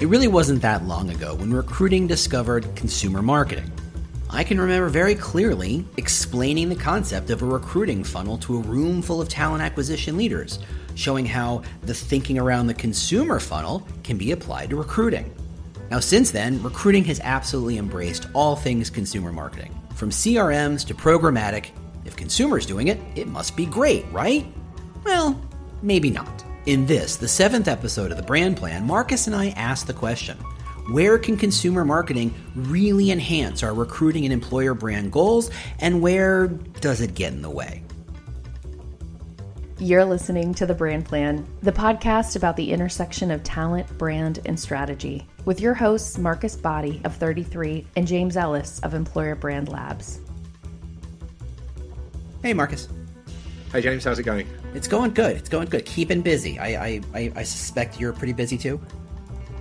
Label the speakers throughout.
Speaker 1: It really wasn't that long ago when recruiting discovered consumer marketing. I can remember very clearly explaining the concept of a recruiting funnel to a room full of talent acquisition leaders, showing how the thinking around the consumer funnel can be applied to recruiting. Now, since then, recruiting has absolutely embraced all things consumer marketing. From CRMs to programmatic, if consumers doing it, it must be great, right? Well, maybe not. In this, the seventh episode of the brand plan, Marcus and I asked the question where can consumer marketing really enhance our recruiting and employer brand goals, and where does it get in the way?
Speaker 2: You're listening to The Brand Plan, the podcast about the intersection of talent, brand, and strategy, with your hosts, Marcus Body of 33 and James Ellis of Employer Brand Labs.
Speaker 1: Hey, Marcus.
Speaker 3: Hey, James, how's it going?
Speaker 1: It's going good. It's going good. Keeping busy. I, I, I suspect you're pretty busy too.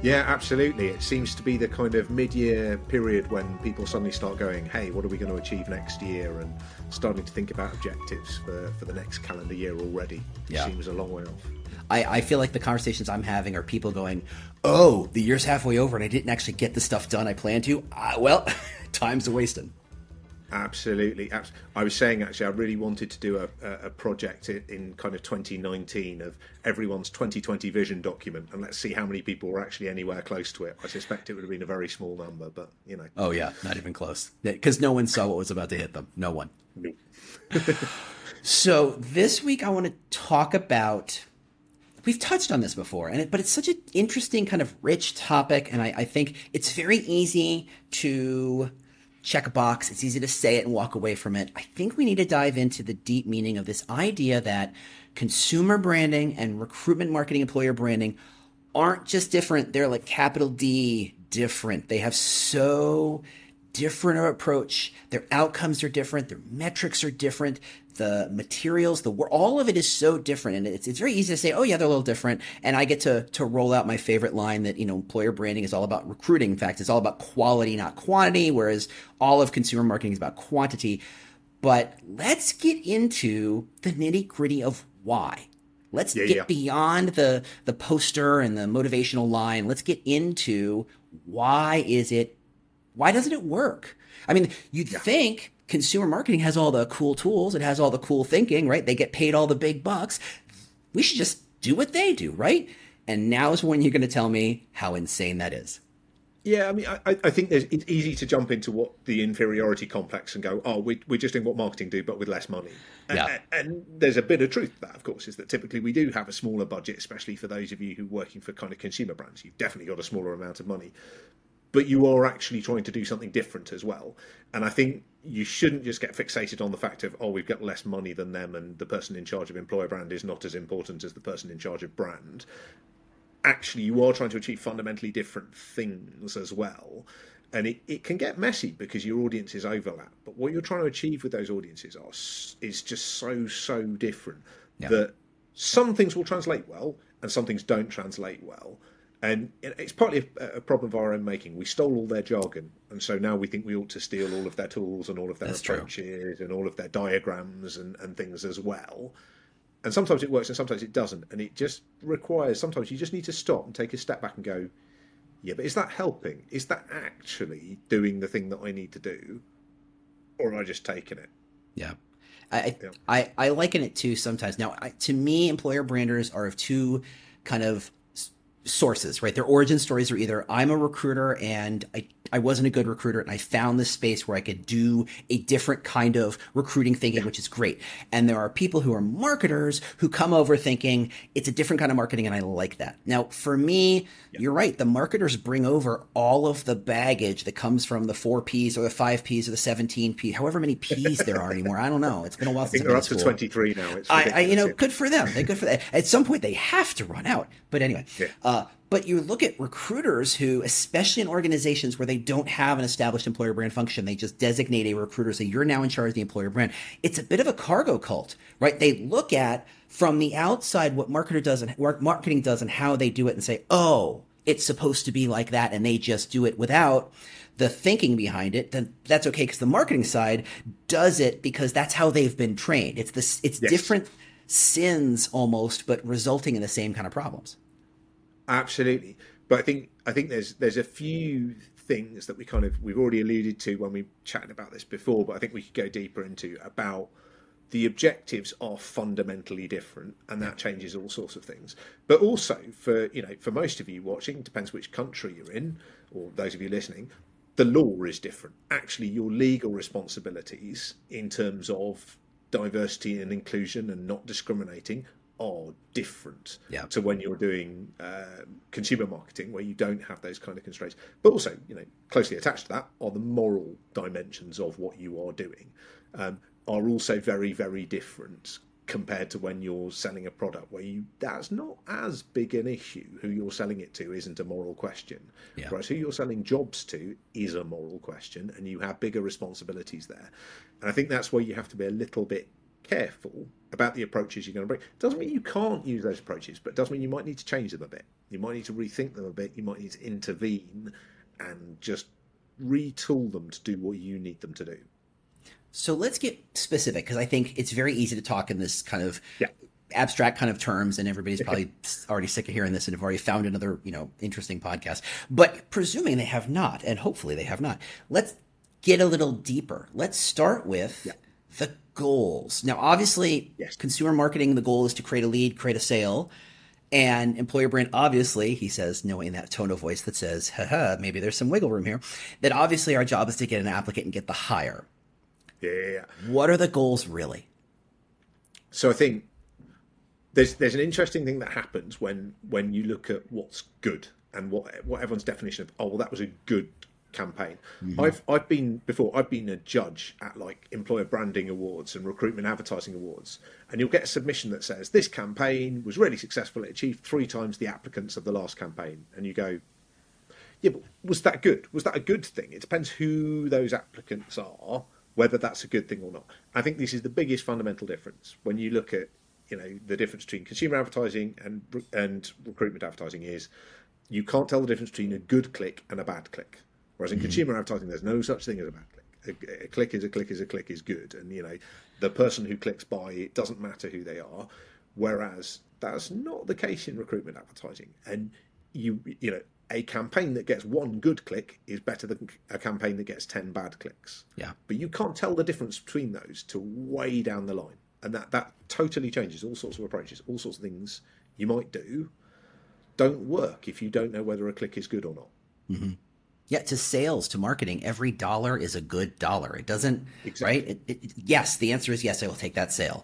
Speaker 3: Yeah, absolutely. It seems to be the kind of mid year period when people suddenly start going, hey, what are we going to achieve next year? And starting to think about objectives for, for the next calendar year already. It yeah. seems a long way off.
Speaker 1: I, I feel like the conversations I'm having are people going, oh, the year's halfway over and I didn't actually get the stuff done I planned to. Uh, well, time's a wasting.
Speaker 3: Absolutely. I was saying actually, I really wanted to do a, a project in kind of 2019 of everyone's 2020 vision document, and let's see how many people were actually anywhere close to it. I suspect it would have been a very small number, but you know.
Speaker 1: Oh yeah, not even close. Because no one saw what was about to hit them. No one. No. so this week I want to talk about. We've touched on this before, and it, but it's such an interesting kind of rich topic, and I, I think it's very easy to check a box. It's easy to say it and walk away from it. I think we need to dive into the deep meaning of this idea that consumer branding and recruitment marketing employer branding aren't just different. They're like capital D different. They have so different approach. Their outcomes are different. Their metrics are different the materials, the all of it is so different, and it's it's very easy to say, oh yeah, they're a little different. And I get to to roll out my favorite line that you know, employer branding is all about recruiting. In fact, it's all about quality, not quantity, whereas all of consumer marketing is about quantity. But let's get into the nitty gritty of why. Let's yeah, get yeah. beyond the the poster and the motivational line. Let's get into why is it why doesn't it work? I mean, you'd yeah. think consumer marketing has all the cool tools, it has all the cool thinking, right? They get paid all the big bucks. We should just do what they do, right? And now is when you're going to tell me how insane that is.
Speaker 3: Yeah, I mean, I, I think it's easy to jump into what the inferiority complex and go, oh, we, we're just doing what marketing do, but with less money.
Speaker 1: Yeah.
Speaker 3: And, and there's a bit of truth to that, of course, is that typically we do have a smaller budget, especially for those of you who are working for kind of consumer brands. You've definitely got a smaller amount of money but you are actually trying to do something different as well. And I think you shouldn't just get fixated on the fact of, oh, we've got less money than them and the person in charge of employer brand is not as important as the person in charge of brand. Actually, you are trying to achieve fundamentally different things as well. And it, it can get messy because your audiences overlap. But what you're trying to achieve with those audiences are is just so, so different yeah. that some things will translate well and some things don't translate well and it's partly a, problem of our own making. We stole all their jargon, and so now we think we ought to steal all of their tools and all of their That's approaches true. and all of their diagrams and, and things as well. And sometimes it works, and sometimes it doesn't. And it just requires sometimes you just need to stop and take a step back and go, yeah, but is that helping? Is that actually doing the thing that I need to do, or am I just taking it?
Speaker 1: Yeah. I, yeah. I, I liken it to sometimes. Now, I, to me, employer branders are of two kind of sources, right? Their origin stories are either I'm a recruiter and I, I wasn't a good recruiter and I found this space where I could do a different kind of recruiting thinking, which is great. And there are people who are marketers who come over thinking it's a different kind of marketing and I like that. Now, for me, yeah. you're right. The marketers bring over all of the baggage that comes from the four P's or the five P's or the 17 P's, however many P's there are anymore. I don't know. It's been a while since
Speaker 3: I think they're up to 23 now.
Speaker 1: I, I, you know, good for them. They're good for that. At some point they have to run out. But anyway, yeah. uh, but you look at recruiters who, especially in organizations where they don't have an established employer brand function, they just designate a recruiter, say, you're now in charge of the employer brand. It's a bit of a cargo cult, right? They look at from the outside what marketer does and what marketing does and how they do it and say, oh, it's supposed to be like that. And they just do it without the thinking behind it, then that's okay because the marketing side does it because that's how they've been trained. It's this, it's yes. different sins almost, but resulting in the same kind of problems.
Speaker 3: Absolutely. But I think I think there's there's a few things that we kind of we've already alluded to when we chatted about this before, but I think we could go deeper into about the objectives are fundamentally different and that changes all sorts of things but also for you know for most of you watching depends which country you're in or those of you listening the law is different actually your legal responsibilities in terms of diversity and inclusion and not discriminating are different
Speaker 1: yeah.
Speaker 3: to when you're doing uh, consumer marketing where you don't have those kind of constraints but also you know closely attached to that are the moral dimensions of what you are doing um, are also very very different compared to when you're selling a product where you that's not as big an issue who you're selling it to isn't a moral question
Speaker 1: yeah.
Speaker 3: whereas who you're selling jobs to is a moral question and you have bigger responsibilities there and i think that's where you have to be a little bit careful about the approaches you're going to bring doesn't mean you can't use those approaches but it does mean you might need to change them a bit you might need to rethink them a bit you might need to intervene and just retool them to do what you need them to do
Speaker 1: so let's get specific because I think it's very easy to talk in this kind of
Speaker 3: yeah.
Speaker 1: abstract kind of terms, and everybody's probably already sick of hearing this and have already found another you know interesting podcast. But presuming they have not, and hopefully they have not, let's get a little deeper. Let's start with
Speaker 3: yeah.
Speaker 1: The goals. Now, obviously,
Speaker 3: yes.
Speaker 1: consumer marketing, the goal is to create a lead, create a sale. And employer brand, obviously, he says, knowing that tone of voice that says, haha, maybe there's some wiggle room here, that obviously our job is to get an applicant and get the hire.
Speaker 3: Yeah.
Speaker 1: What are the goals really?
Speaker 3: So I think there's there's an interesting thing that happens when when you look at what's good and what what everyone's definition of oh well that was a good campaign. Mm-hmm. I've I've been before I've been a judge at like employer branding awards and recruitment advertising awards, and you'll get a submission that says this campaign was really successful. It achieved three times the applicants of the last campaign, and you go, yeah, but was that good? Was that a good thing? It depends who those applicants are whether that's a good thing or not. I think this is the biggest fundamental difference when you look at you know the difference between consumer advertising and and recruitment advertising is you can't tell the difference between a good click and a bad click. Whereas in mm-hmm. consumer advertising, there's no such thing as a bad click. A, a, click is a click is a click is good, and you know the person who clicks buy it doesn't matter who they are. Whereas that's not the case in recruitment advertising, and you you know a campaign that gets one good click is better than a campaign that gets 10 bad clicks.
Speaker 1: Yeah.
Speaker 3: But you can't tell the difference between those to way down the line. And that, that totally changes all sorts of approaches, all sorts of things you might do don't work if you don't know whether a click is good or not.
Speaker 1: Mm-hmm. Yeah, to sales, to marketing, every dollar is a good dollar. It doesn't, exactly. right? It, it, yes, the answer is yes, I will take that sale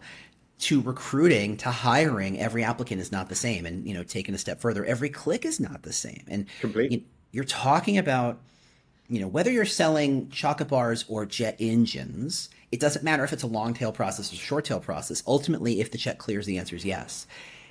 Speaker 1: to recruiting to hiring every applicant is not the same and you know taking a step further every click is not the same and
Speaker 3: Complete.
Speaker 1: You, are talking about you know whether you're selling chocolate bars or jet engines it doesn't matter if it's a long tail process or short tail process ultimately if the check clears the answer is yes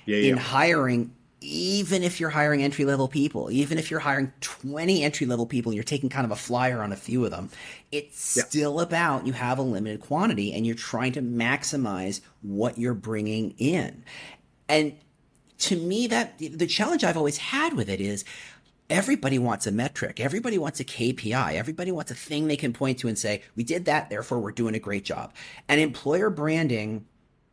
Speaker 3: yeah,
Speaker 1: in
Speaker 3: yeah.
Speaker 1: hiring even if you're hiring entry level people, even if you're hiring 20 entry level people you're taking kind of a flyer on a few of them, it's yeah. still about you have a limited quantity and you're trying to maximize what you're bringing in. And to me, that the challenge I've always had with it is everybody wants a metric, everybody wants a KPI, everybody wants a thing they can point to and say, we did that, therefore we're doing a great job. And employer branding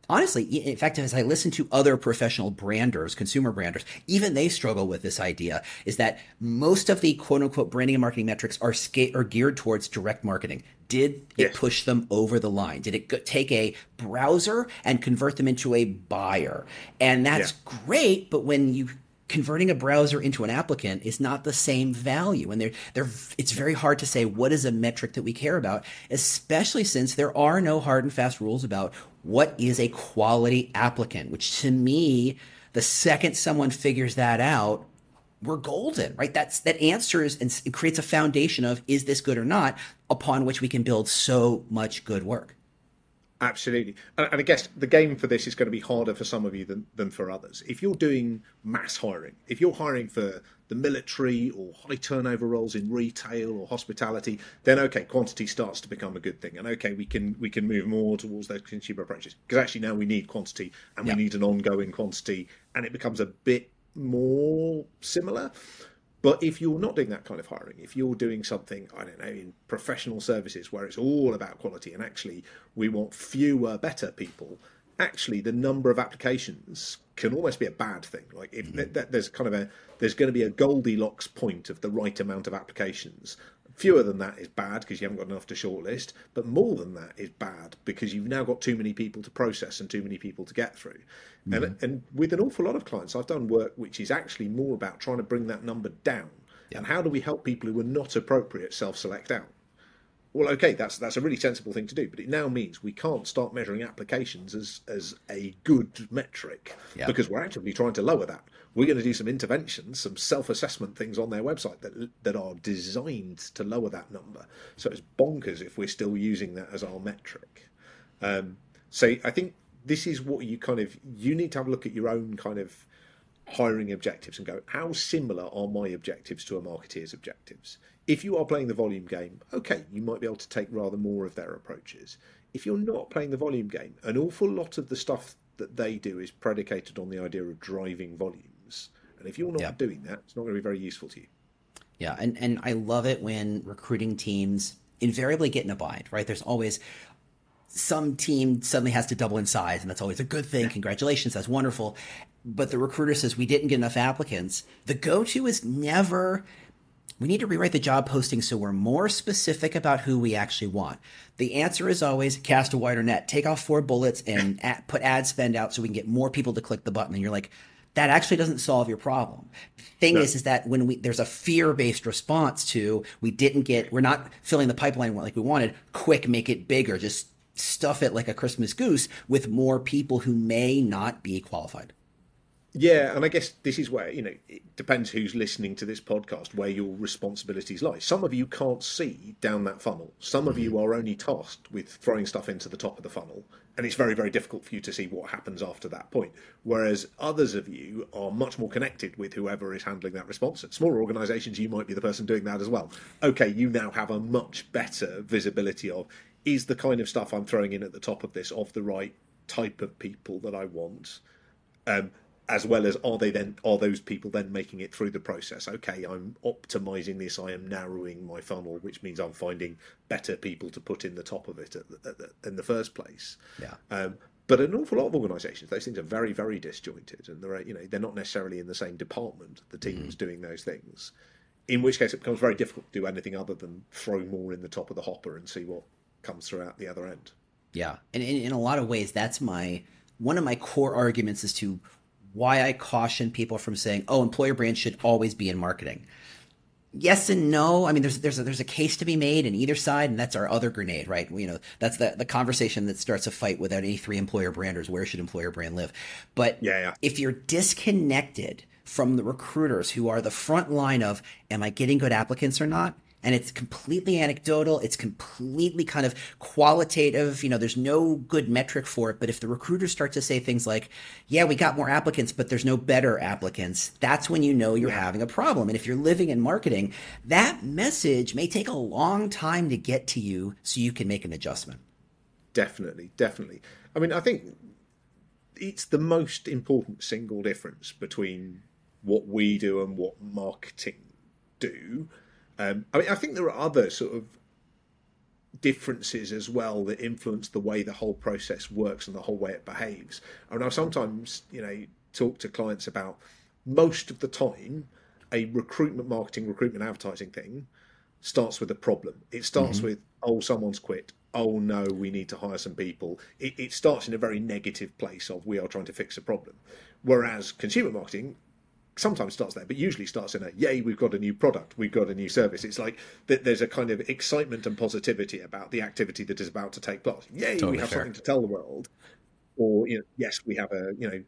Speaker 1: honestly, in fact, as I listen to other professional branders, consumer branders, even they struggle with this idea is that most of the quote unquote branding and marketing metrics are, sca- are geared towards direct marketing. Did it yes. push them over the line? Did it take a browser and convert them into a buyer? And that's yeah. great, but when you converting a browser into an applicant is not the same value. And they're, they're it's very hard to say what is a metric that we care about especially since there are no hard and fast rules about what is a quality applicant which to me the second someone figures that out we're golden right? That's that answers and creates a foundation of is this good or not upon which we can build so much good work
Speaker 3: Absolutely. And, and, I guess the game for this is going to be harder for some of you than, than for others. If you're doing mass hiring, if you're hiring for the military or high turnover roles in retail or hospitality, then okay, quantity starts to become a good thing. And okay, we can we can move more towards those consumer approaches. Because actually now we need quantity and we need an ongoing quantity and it becomes a bit more similar. But if you're not doing that kind of hiring, if you're doing something, I don't know, in professional services where it's all about quality and actually we want fewer, better people, actually the number of applications can almost be a bad thing. Like if mm-hmm. there's kind of a there's going to be a Goldilocks point of the right amount of applications. Fewer than that is bad because you haven't got enough to shortlist, but more than that is bad because you've now got too many people to process and too many people to get through. Mm-hmm. And and with an awful lot of clients, I've done work which is actually more about trying to bring that number down. Yeah. And how do we help people who are not appropriate self-select out? Well, okay, that's that's a really sensible thing to do, but it now means we can't start measuring applications as as a good metric yeah. because we're actively trying to lower that. We're going to do some interventions, some self-assessment things on their website that that are designed to lower that number. So it's bonkers if we're still using that as our metric. Um, so I think this is what you kind of you need to have a look at your own kind of hiring objectives and go, how similar are my objectives to a marketeer's objectives? If you are playing the volume game, okay, you might be able to take rather more of their approaches. If you're not playing the volume game, an awful lot of the stuff that they do is predicated on the idea of driving volumes. And if you're not yeah. doing that, it's not going to be very useful to you.
Speaker 1: Yeah, and, and I love it when recruiting teams invariably get in a bind, right? There's always some team suddenly has to double in size, and that's always a good thing. Congratulations, that's wonderful. But the recruiter says we didn't get enough applicants. The go to is never we need to rewrite the job posting so we're more specific about who we actually want. The answer is always cast a wider net, take off four bullets and put ad spend out so we can get more people to click the button. And you're like, that actually doesn't solve your problem. The thing no. is, is that when we there's a fear based response to we didn't get, we're not filling the pipeline like we wanted. Quick, make it bigger. Just stuff it like a Christmas goose with more people who may not be qualified.
Speaker 3: Yeah, and I guess this is where, you know, it depends who's listening to this podcast where your responsibilities lie. Some of you can't see down that funnel. Some of you mm-hmm. are only tasked with throwing stuff into the top of the funnel, and it's very, very difficult for you to see what happens after that point. Whereas others of you are much more connected with whoever is handling that response. At smaller organizations, you might be the person doing that as well. Okay, you now have a much better visibility of is the kind of stuff I'm throwing in at the top of this of the right type of people that I want. Um, as well as are they then are those people then making it through the process okay i'm optimizing this i am narrowing my funnel which means i'm finding better people to put in the top of it at the, at the, in the first place
Speaker 1: yeah
Speaker 3: um, but an awful lot of organisations, those things are very, very disjointed, and they're you know they're not necessarily in the same department. The teams mm. doing those things, in which case it becomes very difficult to do anything other than throw more in the top of the hopper and see what comes through throughout the other end.
Speaker 1: Yeah, and in, in a lot of ways, that's my one of my core arguments as to why I caution people from saying, "Oh, employer brand should always be in marketing." Yes and no. I mean, there's there's a, there's a case to be made in either side, and that's our other grenade, right? You know, that's the the conversation that starts a fight without any three employer branders. Where should employer brand live? But
Speaker 3: yeah, yeah.
Speaker 1: if you're disconnected from the recruiters who are the front line of, "Am I getting good applicants or not?" And it's completely anecdotal. It's completely kind of qualitative. You know, there's no good metric for it. But if the recruiters start to say things like, yeah, we got more applicants, but there's no better applicants, that's when you know you're having a problem. And if you're living in marketing, that message may take a long time to get to you so you can make an adjustment.
Speaker 3: Definitely, definitely. I mean, I think it's the most important single difference between what we do and what marketing do um, I mean, I think there are other sort of differences as well that influence the way the whole process works and the whole way it behaves. I mean, I sometimes, you know, talk to clients about most of the time a recruitment marketing, recruitment advertising thing starts with a problem. It starts mm-hmm. with, oh, someone's quit. Oh no, we need to hire some people. It, it starts in a very negative place of we are trying to fix a problem. Whereas consumer marketing sometimes starts there, but usually starts in a yay, we've got a new product, we've got a new service. It's like there's a kind of excitement and positivity about the activity that is about to take place. Yay, totally we have fair. something to tell the world. Or you know, yes, we have a you know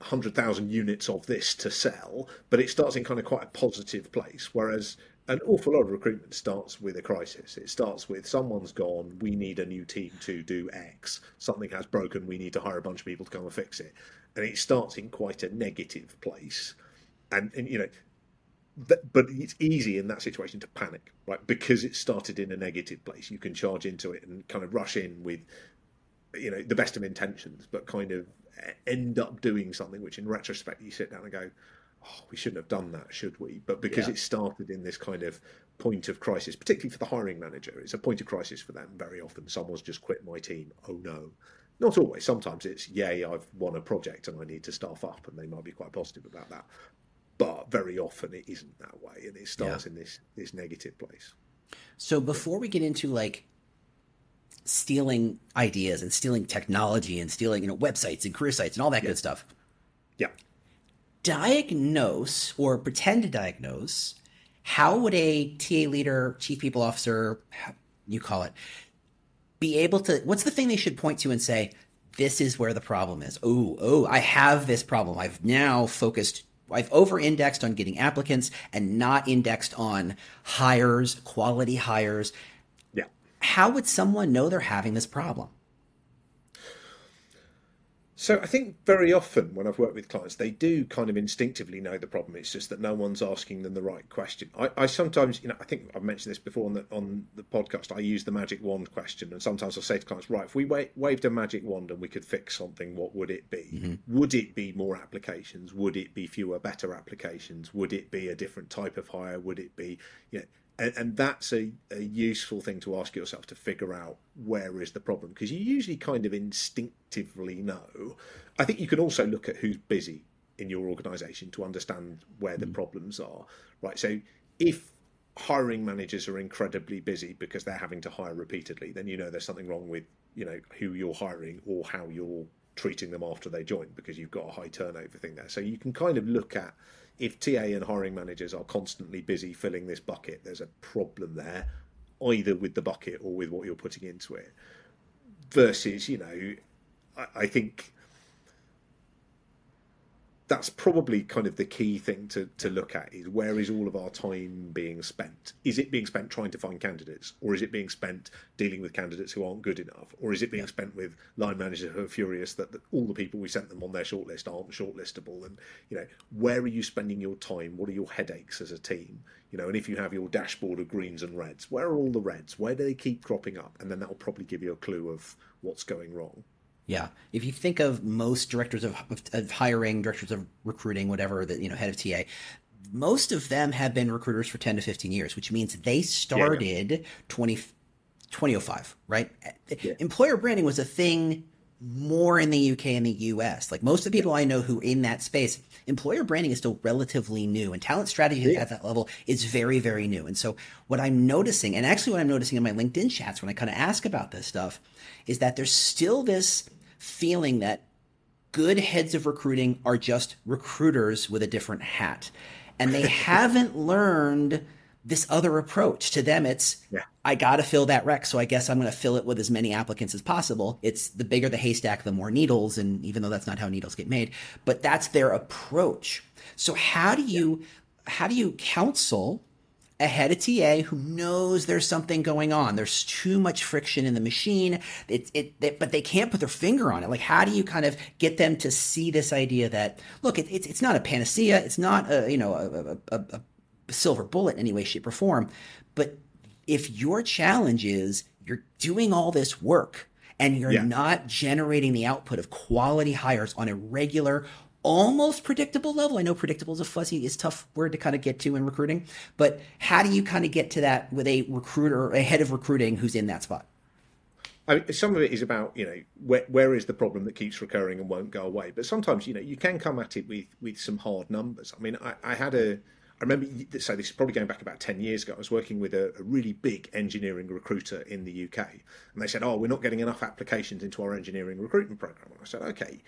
Speaker 3: hundred thousand units of this to sell, but it starts in kind of quite a positive place. Whereas an awful lot of recruitment starts with a crisis. It starts with someone's gone, we need a new team to do X. Something has broken, we need to hire a bunch of people to come and fix it. And it starts in quite a negative place and, and you know, but it's easy in that situation to panic, right? Because it started in a negative place. You can charge into it and kind of rush in with, you know, the best of intentions, but kind of end up doing something which, in retrospect, you sit down and go, "Oh, we shouldn't have done that, should we?" But because yeah. it started in this kind of point of crisis, particularly for the hiring manager, it's a point of crisis for them. Very often, someone's just quit my team. Oh no, Not always. Sometimes it's, yay, I've won a project and I need to staff up, and they might be quite positive about that. But very often it isn't that way, and it starts yeah. in this this negative place.
Speaker 1: So before we get into like stealing ideas and stealing technology and stealing you know websites and career sites and all that yeah. good stuff,
Speaker 3: yeah,
Speaker 1: diagnose or pretend to diagnose how would a TA leader, chief people officer, you call it, be able to what's the thing they should point to and say this is where the problem is oh oh i have this problem i've now focused i've over indexed on getting applicants and not indexed on hires quality hires.
Speaker 3: Yeah.
Speaker 1: How would someone know they're having this problem
Speaker 3: so I think very often when I've worked with clients, they do kind of instinctively know the problem. It's just that no one's asking them the right question. I, I sometimes, you know, I think I've mentioned this before on the on the podcast. I use the magic wand question, and sometimes I say to clients, right, if we wa- waved a magic wand and we could fix something, what would it be? Mm-hmm. Would it be more applications? Would it be fewer, better applications? Would it be a different type of hire? Would it be, you know, and, and that's a, a, useful thing to ask yourself to figure out where is the problem because you usually kind of instinctively know. I think you can also look at who's busy in your organization to understand where the mm. problems are right? So if hiring managers are incredibly busy because they're having to hire repeatedly then you know there's something wrong with you know who you're hiring or how you're treating them after they join because you've got a high turnover thing there. So you can kind of look at if TA and hiring managers are constantly busy filling this bucket, there's a problem there, either with the bucket or with what you're putting into it. Versus, you know, I, I think that's probably kind of the key thing to, to look at is where is all of our time being spent? Is it being spent trying to find candidates, or is it being spent dealing with candidates who aren't good enough, or is it being spent with line managers who are furious that the, all the people we sent them on their shortlist aren't shortlistable? And you know, where are you spending your time? What are your headaches as a team? You know, and if you have your dashboard of greens and reds, where are all the reds? Where do they keep cropping up? And then that will probably give you a clue of what's going wrong.
Speaker 1: Yeah, if you think of most directors of, of, of, hiring, directors of recruiting, whatever the you know head of TA, most of them have been recruiters for ten to fifteen years, which means they started yeah, yeah. 20, 2005, right? Yeah. Employer branding was a thing more in the UK and the US. Like most of the people I know who in that space, employer branding is still relatively new and talent strategy at that level is very, very new. And so what I'm noticing, and actually what I'm noticing in my LinkedIn chats when I kind of ask about this stuff, is that there's still this feeling that good heads of recruiting are just recruiters with a different hat. And they haven't learned this other approach. To them, it's, yeah. I got to fill that rec. So I guess I'm going to fill it with as many applicants as possible. It's the bigger the haystack, the more needles. And even though that's not how needles get made, but that's their approach. So how do you, yeah. how do you counsel ahead of TA who knows there's something going on. There's too much friction in the machine. It, it, but they can't put their finger on it. Like, how do you kind of get them to see this idea that look, it, it's it's not a panacea. It's not a you know a, a, a silver bullet in any way, shape, or form. But if your challenge is you're doing all this work and you're yeah. not generating the output of quality hires on a regular almost predictable level. I know predictable is a fuzzy, is tough word to kind of get to in recruiting, but how do you kind of get to that with a recruiter, a head of recruiting who's in that spot?
Speaker 3: I mean, some of it is about you know where where is the problem that keeps recurring and won't go away. But sometimes you know you can come at it with with some hard numbers. I mean, I, I had a I remember so this is probably going back about ten years ago. I was working with a, a, really big engineering recruiter in the UK, and they said, "Oh, we're not getting enough applications into our engineering recruitment program." And I said, "Okay,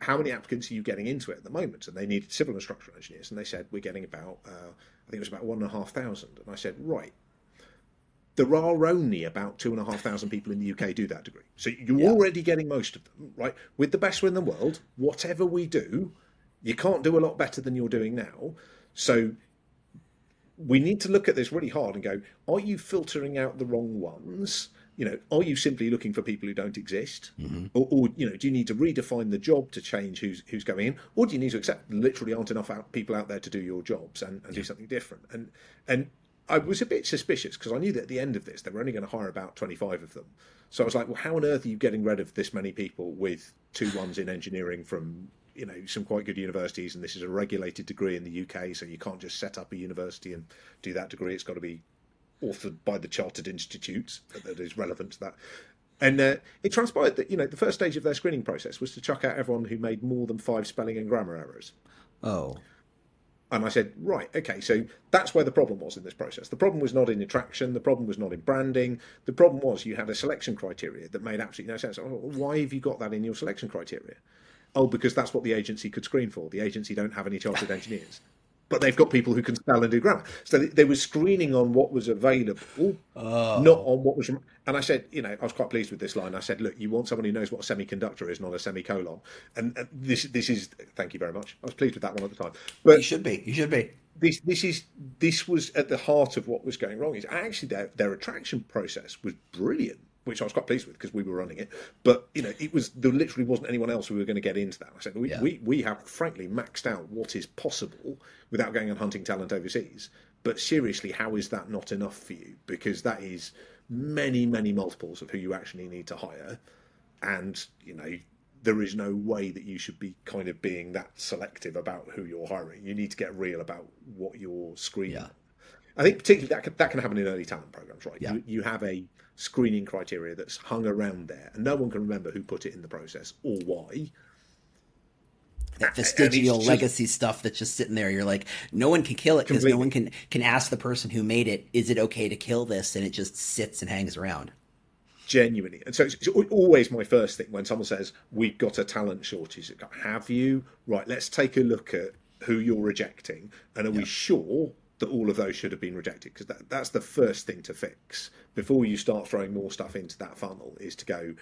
Speaker 3: how many applicants are you getting into it at the moment? And they needed civil and structural engineers, and they said we're getting about, uh, I think it was about one and a half thousand. And I said, right, there are only about two and a half thousand people in the UK do that degree, so you're yeah. already getting most of them, right? With the best in the world, whatever we do, you can't do a lot better than you're doing now. So we need to look at this really hard and go: Are you filtering out the wrong ones? You know, are you simply looking for people who don't exist, mm-hmm. or, or, you know, do you need to redefine the job to change who's who's going in, or do you need to accept literally aren't enough out, people out there to do your jobs and, and yeah. do something different? And and I was a bit suspicious because I knew that at the end of this they were only going to hire about twenty five of them. So I was like, well, how on earth are you getting rid of this many people with two ones in engineering from you know some quite good universities and this is a regulated degree in the UK so you can't just set up a university and do that degree it's got to be authored by the chartered institutes that is relevant to that. And uh, it transpired that you know the first stage of their screening process was to chuck out everyone who made more than five spelling and grammar errors.
Speaker 1: Oh.
Speaker 3: And I said, right, okay, so that's where the problem was in this process. The problem was not in attraction. The problem was not in branding. The problem was you had a selection criteria that made absolutely no sense. Oh, why have you got that in your selection criteria? Oh, because that's what the agency could screen for. The agency don't have any chartered engineers but they've got people who can spell and do grammar. So they were screening on what was available, oh. not on what was. And I said, you know, I was quite pleased with this line. I said, look, you want someone who knows what a semiconductor is, not a semicolon. And, and this, this is. Thank you very much. I was pleased with that one at the time.
Speaker 1: But you should be. You should be.
Speaker 3: This, this is this was at the heart of what was going wrong. Is actually their their attraction process was brilliant which I was quite pleased with because we were running it. But you know, it was there literally wasn't anyone else who were going to get into that. I said we, yeah. we we have frankly maxed out what is possible without going and hunting talent overseas. But seriously, how is that not enough for you? Because that is many many multiples of who you actually need to hire, and you know. There is no way that you should be kind of being that selective about who you're hiring. You need to get real about what you're screening. Yeah. I think particularly that can, that can happen in early talent programs, right? Yeah. You, you have a screening criteria that's hung around there, and no one can remember who put it in the process or why.
Speaker 1: That vestigial just, legacy stuff that's just sitting there. You're like, no one can kill it because no one can can ask the person who made it, is it okay to kill this? And it just sits and hangs around.
Speaker 3: Genuinely, and so it's, it's always my first thing when someone says we've got a talent shortage. Have you? Right, let's take a look at who you're rejecting, and are we sure that all of those should have been rejected because that, that's the first thing to fix before you start throwing more stuff into that funnel is to go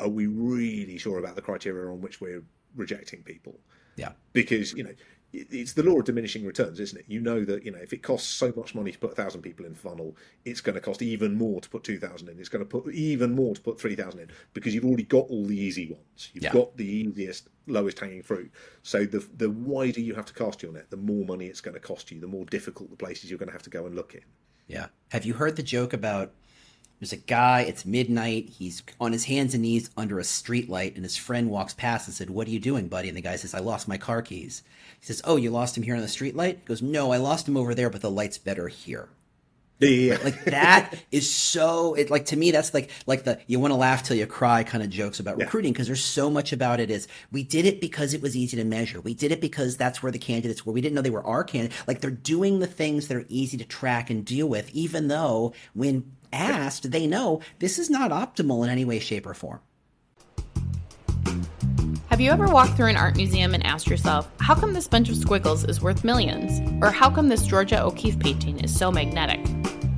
Speaker 3: are we really sure about the criteria on which we're rejecting people?
Speaker 1: Yeah.
Speaker 3: Because you know it's the law of diminishing returns, isn't it? You know that you know if it costs so much money to put a thousand people in funnel, it's going to cost even more to put two thousand in. It's going to put even more to put three thousand in because you've already got all the easy ones. You've yeah. got the easiest, lowest hanging fruit. So the the wider you have to cast your net, the more money it's going to cost you. The more difficult the places you're going to have to go and look in.
Speaker 1: Yeah. Have you heard the joke about there's a guy, it's midnight, he's on his hands and knees under a street light, and his friend walks past and said, What are you doing, buddy? And the guy says, I lost my car keys. He says, Oh, you lost him here on the street light? He goes, No, I lost him over there, but the light's better here.
Speaker 3: Yeah.
Speaker 1: Like that is so it like to me that's like like the you want to laugh till you cry kind of jokes about yeah. recruiting because there's so much about it is we did it because it was easy to measure. We did it because that's where the candidates were. We didn't know they were our candidates. Like they're doing the things that are easy to track and deal with, even though when asked, they know this is not optimal in any way, shape, or form.
Speaker 2: Have you ever walked through an art museum and asked yourself, how come this bunch of squiggles is worth millions? Or how come this Georgia O'Keeffe painting is so magnetic?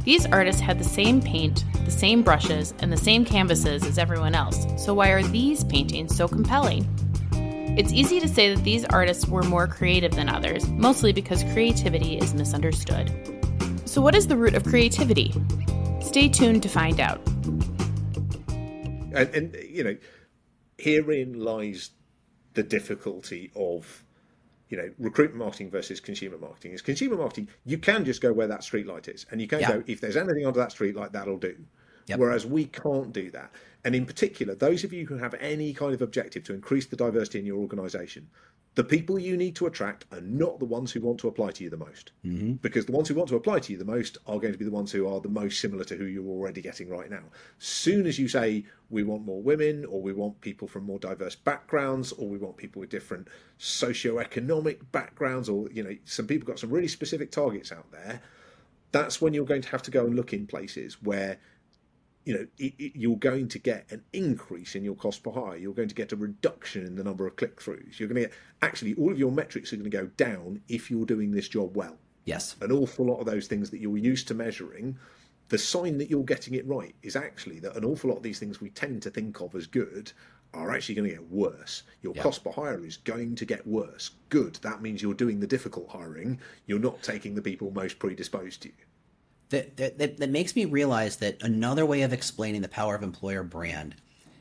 Speaker 2: These artists had the same paint, the same brushes, and the same canvases as everyone else, so why are these paintings so compelling? It's easy to say that these artists were more creative than others, mostly because creativity is misunderstood. So, what is the root of creativity? Stay tuned to find out.
Speaker 3: And, and you know, herein lies the difficulty of you know recruitment marketing versus consumer marketing is consumer marketing you can just go where that street light is and you can yeah. go if there's anything under that street light that'll do yep. whereas we can't do that and in particular those of you who have any kind of objective to increase the diversity in your organization the people you need to attract are not the ones who want to apply to you the most.
Speaker 1: Mm-hmm.
Speaker 3: Because the ones who want to apply to you the most are going to be the ones who are the most similar to who you're already getting right now. Soon as you say, we want more women, or we want people from more diverse backgrounds, or we want people with different socio-economic backgrounds, or, you know, some people got some really specific targets out there, that's when you're going to have to go and look in places where you know, it, it, you're going to get an increase in your cost per hire. You're going to get a reduction in the number of click throughs. You're going to get actually all of your metrics are going to go down if you're doing this job well.
Speaker 1: Yes.
Speaker 3: An awful lot of those things that you're used to measuring, the sign that you're getting it right is actually that an awful lot of these things we tend to think of as good are actually going to get worse. Your yep. cost per hire is going to get worse. Good. That means you're doing the difficult hiring. You're not taking the people most predisposed to you
Speaker 1: that, that, that makes me realize that another way of explaining the power of employer brand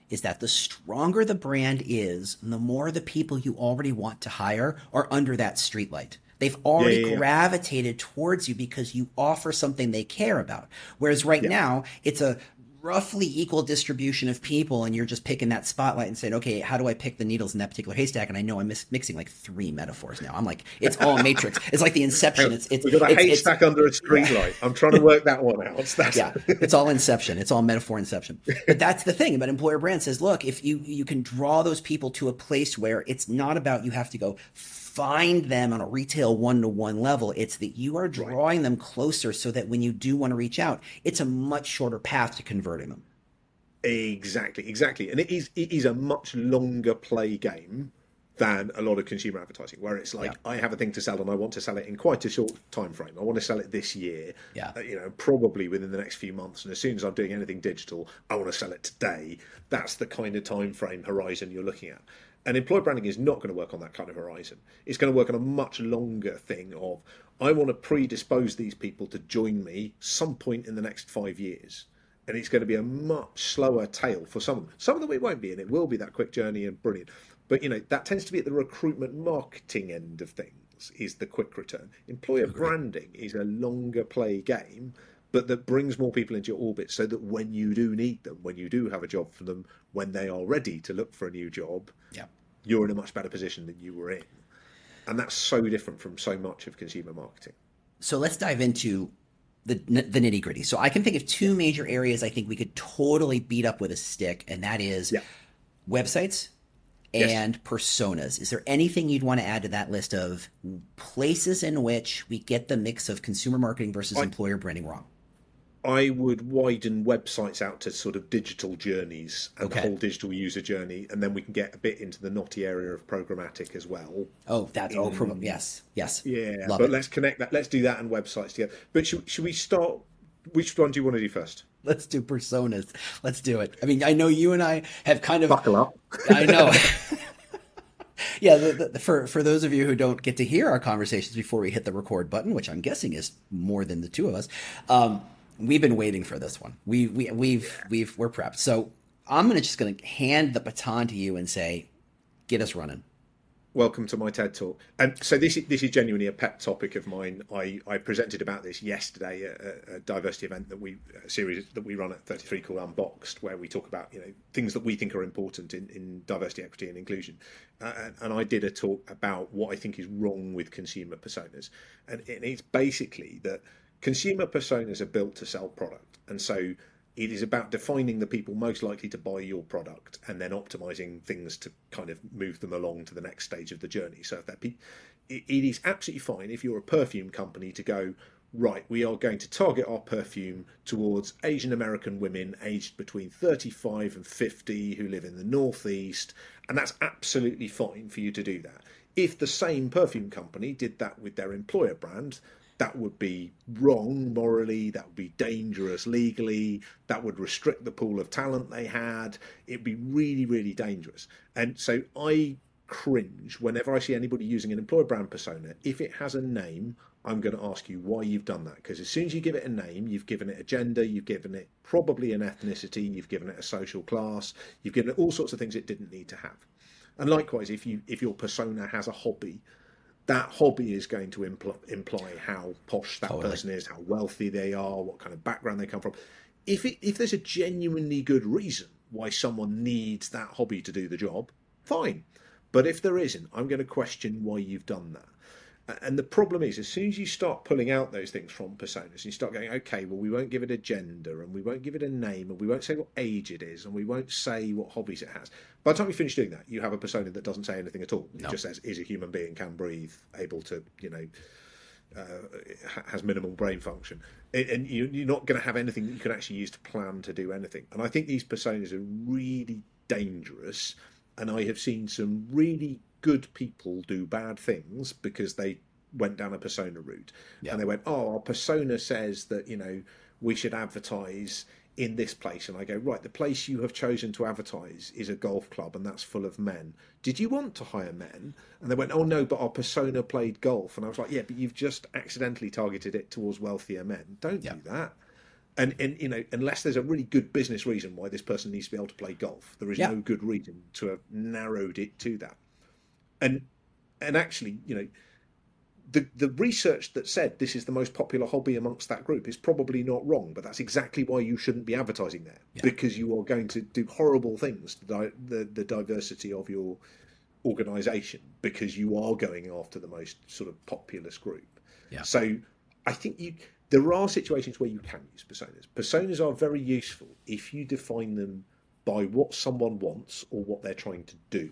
Speaker 1: is that the stronger the brand is, the more the people you already want to hire are under that streetlight. They've already yeah, yeah, yeah. gravitated towards you because you offer something they care about. Whereas right now, it's a roughly equal distribution of people and you're just picking that spotlight and saying okay how do i pick the needles in that particular haystack? And i know i'm mis- mixing like three metaphors now. I'm like it's all matrix. It's like the inception. It's it's
Speaker 3: we've got a
Speaker 1: it's,
Speaker 3: haystack
Speaker 1: it's,
Speaker 3: under a streetlight. I'm trying to work that one out. That's...
Speaker 1: yeah. It's all inception. It's all metaphor inception. But that's the thing about employer brand says look if you you can draw those people to a place where it's not about you have to go find them on a retail one-to-one level. It's that you are drawing right. them closer so that when you do want to reach out it's a much shorter path to converting them.
Speaker 3: Exactly exactly. And it is it is a much longer play game than a lot of consumer advertising where it's like yeah. i have a thing to sell and i want to sell it in quite a short time frame i want to sell it this year
Speaker 1: yeah. uh,
Speaker 3: you know probably within the next few months. And as soon as i'm doing anything digital i want to sell it today. That's the kind of time frame horizon you're looking at and employer branding is not going to work on that kind of horizon. It's going to work on a much longer thing of I want to predispose these people to join me some point in the next five years. And it's going to be a much slower tail for some of them. Some of them it won't be, and it will be that quick journey and brilliant. But you know, that tends to be at the recruitment marketing end of things is the quick return. Employer branding is a longer play game but that brings more people into your orbit so that when you do need them, when you do have a job for them, when they are ready to look for a new job,
Speaker 1: yeah.
Speaker 3: you're in a much better position than you were in. And that's so different from so much of consumer marketing.
Speaker 1: So let's dive into the, the nitty gritty. So I can think of two major areas I think we could totally beat up with a stick, and that is
Speaker 3: yeah.
Speaker 1: websites and yes. personas. Is there anything you'd want to add to that list of places in which we get the mix of consumer marketing versus I, employer branding wrong?
Speaker 3: I would widen websites out to sort of digital journeys and okay. the whole digital user journey, and then we can get a bit into the knotty area of programmatic as well.
Speaker 1: Oh, that's in, oh, pro- yes, yes,
Speaker 3: yeah. Love but it. let's connect that. Let's do that and websites together. But should, should we start? Which one do you want to do first?
Speaker 1: Let's do personas. Let's do it. I mean, I know you and I have kind of
Speaker 3: buckle up.
Speaker 1: I know. yeah, the, the, for for those of you who don't get to hear our conversations before we hit the record button, which I'm guessing is more than the two of us, um, we've been waiting for this one. We we we've we've we're prepped. So I'm gonna just gonna hand the baton to you and say, get us running.
Speaker 3: Welcome to my TED talk. And so this is, this is genuinely a pet topic of mine. I, I presented about this yesterday at a, diversity event that we a series that we run at 33 called Unboxed, where we talk about you know things that we think are important in, in diversity, equity, and inclusion. Uh, and, and, I did a talk about what I think is wrong with consumer personas, and, and it's basically that consumer personas are built to sell product, and so it is about defining the people most likely to buy your product and then optimizing things to kind of move them along to the next stage of the journey. So if that pe- it is absolutely fine if you're a perfume company to go right. We are going to target our perfume towards Asian American women aged between 35 and 50 who live in the northeast, and that's absolutely fine for you to do that. If the same perfume company did that with their employer brand, that would be wrong morally, that would be dangerous legally, that would restrict the pool of talent they had. It'd be really, really dangerous. And so I cringe whenever I see anybody using an employer brand persona. If it has a name, I'm going to ask you why you've done that. Because as soon as you give it a name, you've given it a gender, you've given it probably an ethnicity, you've given it a social class, you've given it all sorts of things it didn't need to have. And likewise, if you if your persona has a hobby, that hobby is going to impl- imply how posh that totally. person is, how wealthy they are, what kind of background they come from. If it, if there's a genuinely good reason why someone needs that hobby to do the job, fine. But if there isn't, I'm going to question why you've done that. And the problem is, as soon as you start pulling out those things from personas, you start going, okay, well, we won't give it a gender, and we won't give it a name, and we won't say what age it is, and we won't say what hobbies it has. By the time you finish doing that, you have a persona that doesn't say anything at all. It no. just says, is a human being, can breathe, able to, you know, uh, has minimal brain function, and you're not going to have anything that you can actually use to plan to do anything. And I think these personas are really dangerous, and I have seen some really good people do bad things because they went down a persona route. Yeah. and they went oh our persona says that you know we should advertise in this place. And i go right the place you have chosen to advertise is a golf club and that's full of men. Did you want to hire men? And they went oh no but our persona played golf. And i was like yeah but you've just accidentally targeted it towards wealthier men. Don't yeah. do that. And, and you know unless there's a really good business reason why this person needs to be able to play golf there is yeah. no good reason to have narrowed it to that and and actually, you know, the, the research that said this is the most popular hobby amongst that group is probably not wrong, but that's exactly why you shouldn't be advertising there yeah. because you are going to do horrible things to the, the, the diversity of your organization because you are going after the most sort of populous group. Yeah. So I think you there are situations where you can use personas. Personas are very useful if you define them by what someone wants or what they're trying to do.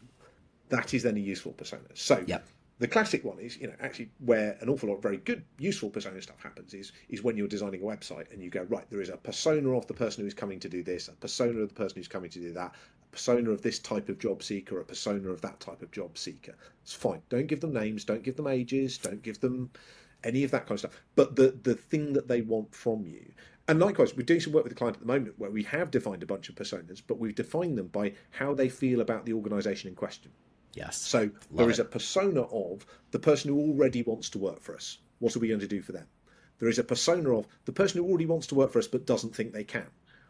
Speaker 3: That is then a useful persona. So
Speaker 1: yep
Speaker 3: the classic one is, you know, actually where an awful lot of very good, useful persona stuff happens is is when you're designing a website and you go, right, there is a persona of the person who's coming to do this, a persona of the person who's coming to do that, a persona of this type of job seeker, a persona of that type of job seeker. It's fine. Don't give them names, don't give them ages, don't give them any of that kind of stuff. But the the thing that they want from you. And likewise, we're doing some work with a client at the moment where we have defined a bunch of personas, but we've defined them by how they feel about the organization in question.
Speaker 1: Yes.
Speaker 3: So Love there is it. a persona of the person who already wants to work for us. What are we going to do for them? There is a persona of the person who already wants to work for us but doesn't think they can.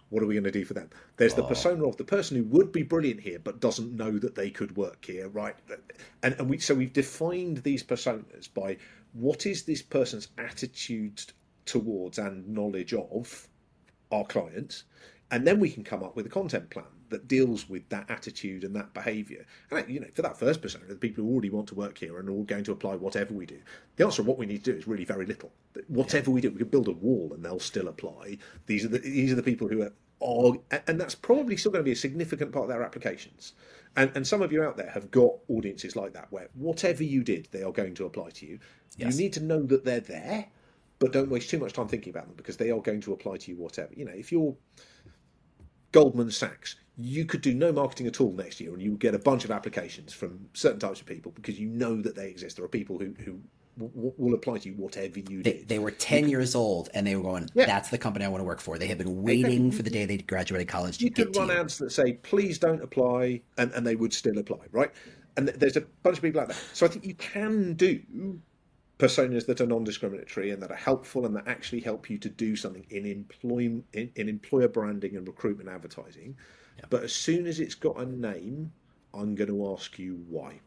Speaker 3: What are we going to do for them? There's oh. the persona of the person who would be brilliant here but doesn't know that they could work here, right? And, and we so we've defined these personas by what is this person's attitude towards and knowledge of our clients, and then we can come up with a content plan that deals with that attitude and that behaviour. And you know, for that first persona, the people who already want to work here and are all going to apply whatever we do. The answer of what we need to do is really very little. Whatever we do, we could build a wall and they'll still apply. These are the these are the people who are, are and that's probably still going to be a significant part of their applications. And, and some of you out there have got audiences like that where whatever you did, they are going to apply to you. Yes. You need to know that they're there, but don't waste too much time thinking about them because they are going to apply to you whatever. You know, if you're Goldman Sachs, you could do no marketing at all next year and you would get a bunch of applications from certain types of people because you know that they exist. There are people who, who w- will apply to you whatever you
Speaker 1: they,
Speaker 3: did.
Speaker 1: They were 10 years old and they were going, yeah. that's the company I want to work for. They had been waiting for the day they graduated college to
Speaker 3: you
Speaker 1: get
Speaker 3: could run
Speaker 1: you.
Speaker 3: ads that say, please don't apply, and, and they would still apply, right? And there's a bunch of people like that. So I think you can do personas that are non-discriminatory and that are helpful and that actually help you to do something in employ in, in employer branding and recruitment advertising but as soon as it's got a name, I'm going to ask you why.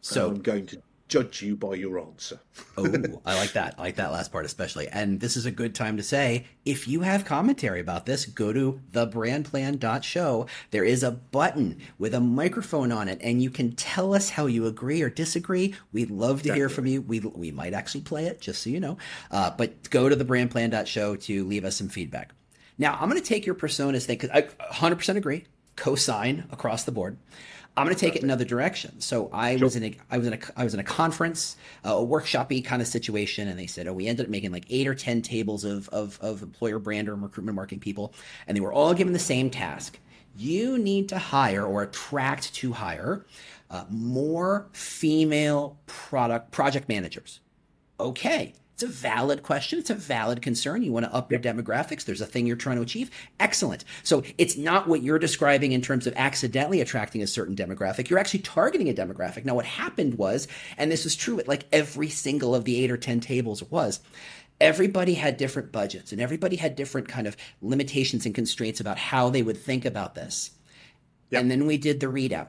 Speaker 3: So and I'm going to judge you by your answer.
Speaker 1: oh, I like that. I like that last part especially. And this is a good time to say if you have commentary about this, go to thebrandplan.show. There is a button with a microphone on it, and you can tell us how you agree or disagree. We'd love to Definitely. hear from you. We, we might actually play it, just so you know. Uh, but go to thebrandplan.show to leave us some feedback. Now, I'm going to take your personas thing because I 100% agree, co-sign across the board. I'm going to take it another direction. So I sure. was in a I was in a I was in a conference, uh, a workshopy kind of situation, and they said, "Oh, we ended up making like eight or ten tables of of, of employer brand or recruitment marketing people, and they were all given the same task: you need to hire or attract to hire uh, more female product project managers." Okay, it's a valid question. It's a valid concern. You want to up your demographics. There's a thing you're trying to achieve. Excellent. So it's not what you're describing in terms of accidentally attracting a certain demographic. You're actually targeting a demographic. Now, what happened was, and this is true at like every single of the eight or 10 tables was, everybody had different budgets and everybody had different kind of limitations and constraints about how they would think about this. Yep. And then we did the readout.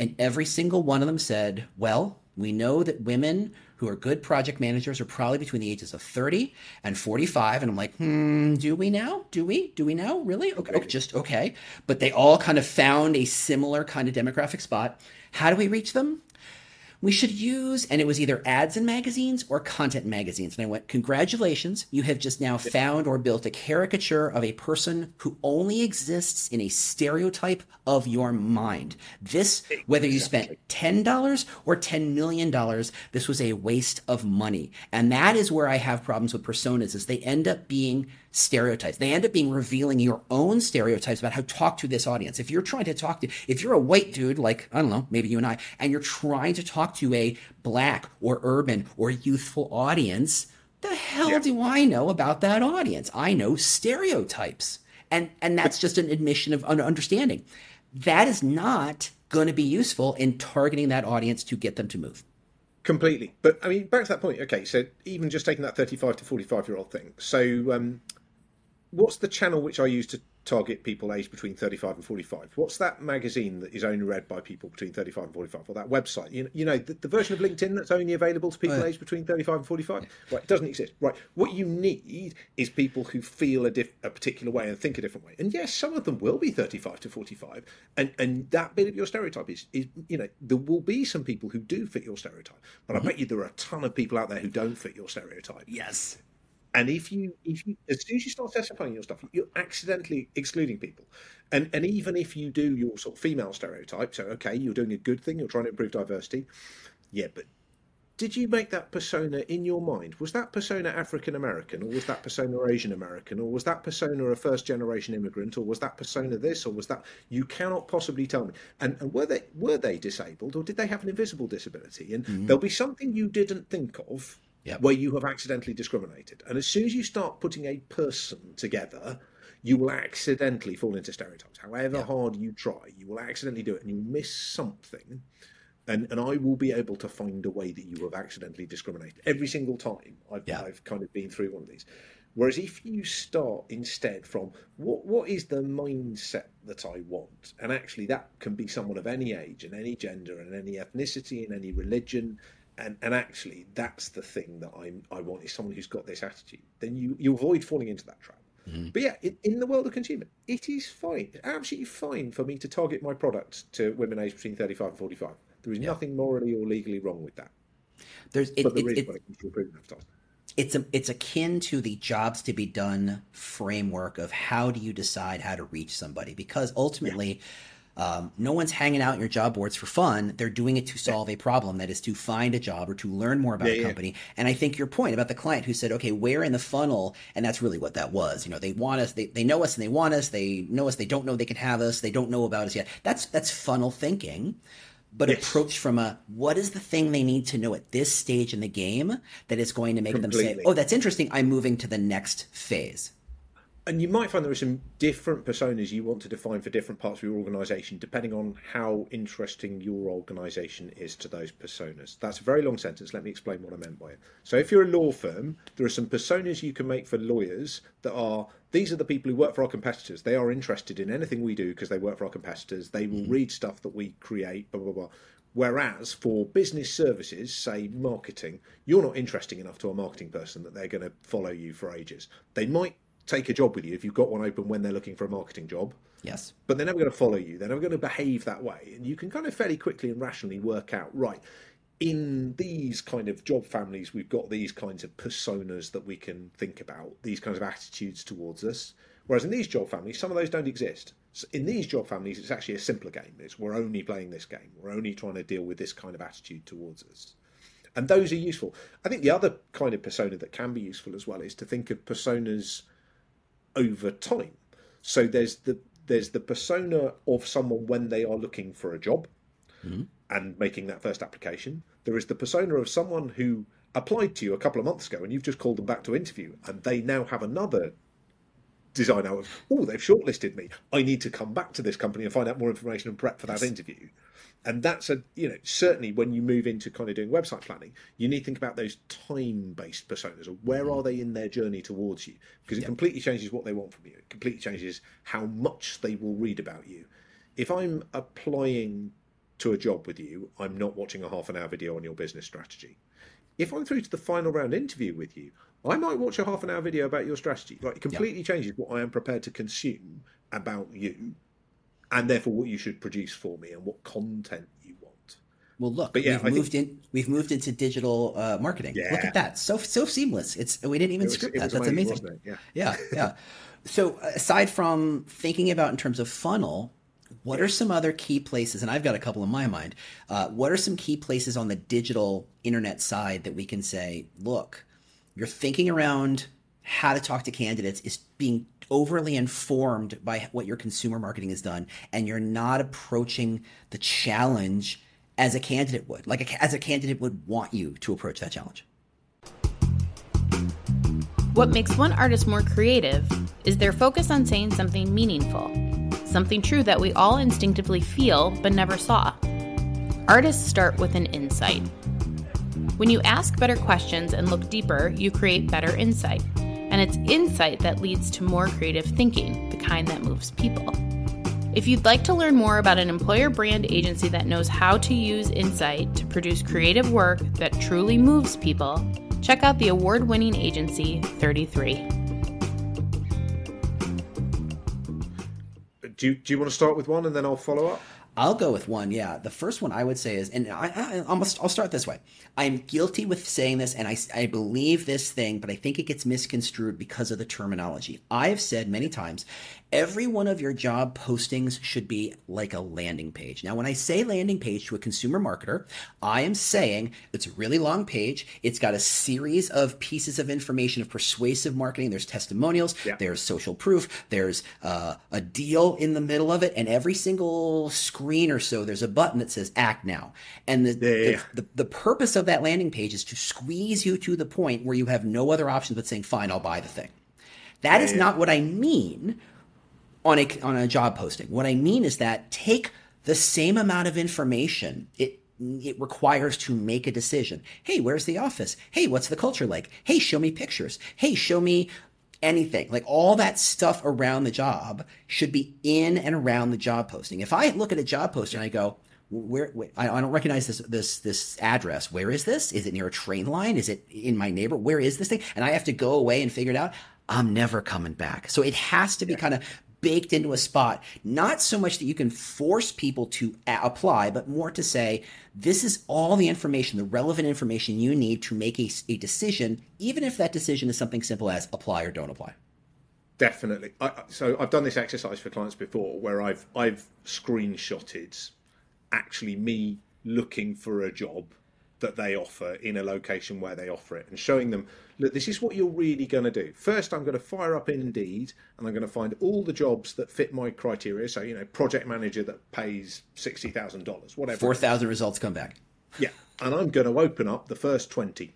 Speaker 1: And every single one of them said, well, we know that women who are good project managers are probably between the ages of 30 and 45. And I'm like, hmm, do we now? Do we? Do we now? Really? Okay, okay, just okay. But they all kind of found a similar kind of demographic spot. How do we reach them? We should use, and it was either ads in magazines or content magazines. And I went, Congratulations, you have just now found or built a caricature of a person who only exists in a stereotype of your mind. This, whether you spent $10 or $10 million, this was a waste of money. And that is where I have problems with personas, is they end up being stereotypes. They end up being revealing your own stereotypes about how to talk to this audience. If you're trying to talk to, if you're a white dude, like, I don't know, maybe you and I, and you're trying to talk to a black or urban or youthful audience, the hell yeah. do I know about that audience? I know stereotypes. And, and that's just an admission of understanding. That is not going to be useful in targeting that audience to get them to move.
Speaker 3: Completely. But I mean, back to that point. Okay, so even just taking that 35 to 45 year old thing. So um, what's the channel which I use to target people aged between 35 and 45. What's that magazine that is only read by people between 35 and 45? Or that website? You know, you know the, the version of LinkedIn that's only available to people aged between 35 and 45? Right, it doesn't exist. Right, what you need is people who feel a, diff, a particular way and think a different way. And yes, some of them will be 35 to 45. And, and that bit of your stereotype is, is, you know, there will be some people who do fit your stereotype. But mm-hmm. I bet you there are a ton of people out there who don't fit your stereotype.
Speaker 1: Yes.
Speaker 3: And if you, if you, as soon as you start specifying your stuff, you're accidentally excluding people. And and even if you do your sort of female stereotype, so okay, you're doing a good thing, you're trying to improve diversity, yeah, but did you make that persona in your mind? Was that persona African American, or was that persona Asian American, or was that persona a first generation immigrant, or was that persona this, or was that? You cannot possibly tell me. And, and were they were they disabled, or did they have an invisible disability? And mm-hmm. there'll be something you didn't think of yep. where you have accidentally discriminated. And as soon as you start putting a person together, you will accidentally fall into stereotypes. However yep. hard you try, you will accidentally do it and you miss something. And, and I will be able to find a way that you have accidentally discriminated every single time I've, yep. I've kind of been through one of these. Whereas if you start instead from what what is the mindset that I want, and actually that can be someone of any age and any gender and any ethnicity and any religion and and actually that's the thing that I'm I want is someone who's got this attitude. Then you you avoid falling into that trap. Mm-hmm. But yeah, in, in, the world of consumer, it is fine, absolutely fine for me to target my product to women aged between thirty five and forty five. There is yeah. nothing morally or legally wrong with that.
Speaker 1: There's it, but there it, is it, it it's a, it's akin to the jobs to be done framework of how do you decide how to reach somebody because ultimately. Yeah um, no one's hanging out in your job boards for fun. They're doing it to solve a problem that is to find a job or to learn more about yeah, a company. Yeah. And I think your point about the client who said, okay, where in the funnel? And that's really what that was. You know, they want us, they, they know us and they want us. They know us. They don't know they can have us. They don't know about us yet. That's, that's funnel thinking but yes. approach from a what is the thing they need to know at this stage in the game that is going to make Completely. them say, "Oh, that's interesting. I'm moving to the next phase."
Speaker 3: And you might find there are some different personas you want to define for different parts of your organization depending on how interesting your organization is to those personas. That's a very long sentence. Let me explain what i meant by it. So if you're a law firm there are some personas you can make for lawyers that are these are the people who work for our competitors. They are interested in anything we do because they work for our competitors. They will mm-hmm. read stuff that we create blah blah blah. Whereas for business services, say marketing, you're not interesting enough to a marketing person that they're going to follow you for ages. They might take a job with you if you've got one open when they're looking for a marketing job.
Speaker 1: Yes.
Speaker 3: But they're never going to follow you. They're never going to behave that way. And you can kind of fairly quickly and rationally work out, right, in these kind of job families, we've got these kinds of personas that we can think about, these kinds of attitudes towards us. Whereas in these job families, some of those don't exist. So in these job families, it's actually a simpler game. It's we're only playing this game. We're only trying to deal with this kind of attitude towards us. And those are useful. I think the other kind of persona that can be useful as well is to think of personas over time. So there's the there's the persona of someone when they are looking for a job mm-hmm. and making that first application. There is the persona of someone who applied to you a couple of months ago and you've just called them back to interview and they now have another design out of oh they've shortlisted me i need to come back to this company and find out more information and prep for that yes. interview and that's a you know certainly when you move into kind of doing website planning you need to think about those time based personas or where mm-hmm. are they in their journey towards you because it yep. completely changes what they want from you it completely changes how much they will read about you if i'm applying to a job with you i'm not watching a half an hour video on your business strategy if i'm through to the final round interview with you i might watch a half an hour video about your strategy like it completely yep. changes what i am prepared to consume about you and therefore what you should produce for me and what content you want.
Speaker 1: Well, look, but yeah, we've I moved think... in. We've moved into digital uh, marketing. Yeah. Look at that, so so seamless. It's we didn't even was, script that. That's amazing. amazing.
Speaker 3: Yeah,
Speaker 1: yeah, yeah. so aside from thinking about in terms of funnel, what are some other key places? And I've got a couple in my mind. Uh, what are some key places on the digital internet side that we can say, look, you're thinking around how to talk to candidates is being overly informed by what your consumer marketing has done and you're not approaching the challenge as a candidate would like a, as a candidate would want you to approach that challenge.
Speaker 2: What makes one artist more creative is their focus on saying something meaningful something true that we all instinctively feel but never saw. Artists start with an insight. When you ask better questions and look deeper you create better insight and it's insight that leads to more creative thinking, the kind that moves people. If you'd like to learn more about an employer brand agency that knows how to use insight to produce creative work that truly moves people, check out the award winning agency 33.
Speaker 3: Do you, do you want to start with one and then I'll follow up?
Speaker 1: I'll go with one. Yeah, the first one I would say is, and I, I almost I'll start this way. I'm guilty with saying this, and I, I believe this thing, but I think it gets misconstrued because of the terminology. I have said many times, every one of your job postings should be like a landing page. Now, when I say landing page to a consumer marketer, I am saying it's a really long page. It's got a series of pieces of information of persuasive marketing. There's testimonials, yeah. there's social proof, there's uh, a deal in the middle of it, and every single screen or so, there's a button that says act now. And the, yeah, the, the, the purpose of that landing page is to squeeze you to the point where you have no other options but saying, fine, I'll buy the thing. That is not what I mean on a on a job posting. What I mean is that take the same amount of information it it requires to make a decision. Hey, where's the office? Hey, what's the culture like? Hey, show me pictures. Hey, show me anything. Like all that stuff around the job should be in and around the job posting. If I look at a job posting and I go, where, where I, I, don't recognize this this this address. Where is this? Is it near a train line? Is it in my neighbor? Where is this thing? And I have to go away and figure it out. I'm never coming back. So it has to be yeah. kind of baked into a spot. Not so much that you can force people to a- apply, but more to say, this is all the information, the relevant information you need to make a, a decision, even if that decision is something simple as apply or don't apply.
Speaker 3: Definitely. I, so I've done this exercise for clients before, where I've I've screenshotted actually me looking for a job that they offer in a location where they offer it and showing them look this is what you're really going to do first i'm going to fire up indeed and i'm going to find all the jobs that fit my criteria so you know project manager that pays $60000 whatever
Speaker 1: 4000 results come back
Speaker 3: yeah and i'm going to open up the first 20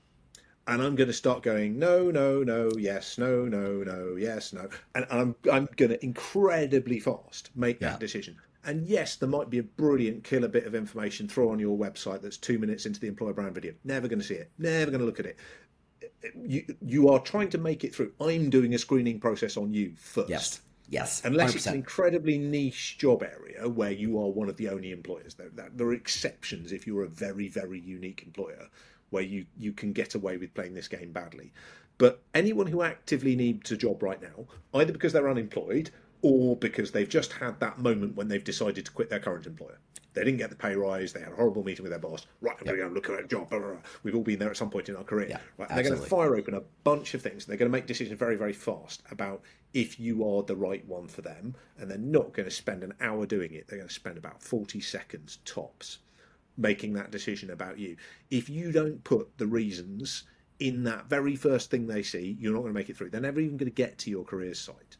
Speaker 3: and I'm going to start going no, no, no, yes, no, no, no, yes, no, and I'm I'm going to incredibly fast make yeah. that decision. And yes, there might be a brilliant killer bit of information thrown on your website that's two minutes into the employer brand video. Never going to see it. Never going to look at it. You you are trying to make it through. I'm doing a screening process on you first.
Speaker 1: Yes. Yes.
Speaker 3: Unless 100%. it's an incredibly niche job area where you are one of the only employers. There, there are exceptions if you're a very, very unique employer where you, you can get away with playing this game badly. But anyone who actively needs a job right now, either because they're unemployed or because they've just had that moment when they've decided to quit their current employer. They didn't get the pay rise. They had a horrible meeting with their boss. Right, I'm yep. going to go look at a job. Blah, blah, blah. We've all been there at some point in our career. right, they're going to fire open a bunch of things. They're going to make decisions very, very fast about if you are the right one for them. And they're not going to spend an hour doing it. They're going to spend about 40 seconds tops making that decision about you. If you don't put the reasons in that very first thing they see, you're not going to make it through. They're never even going to get to your career site.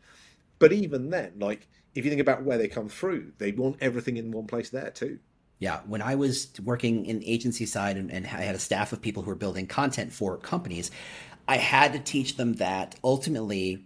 Speaker 3: But even then, like if you think about where they come through, they want everything in one place there too.
Speaker 1: Yeah, when I was working in agency side and, and, I had a staff of people who were building content for companies, I had to teach them that ultimately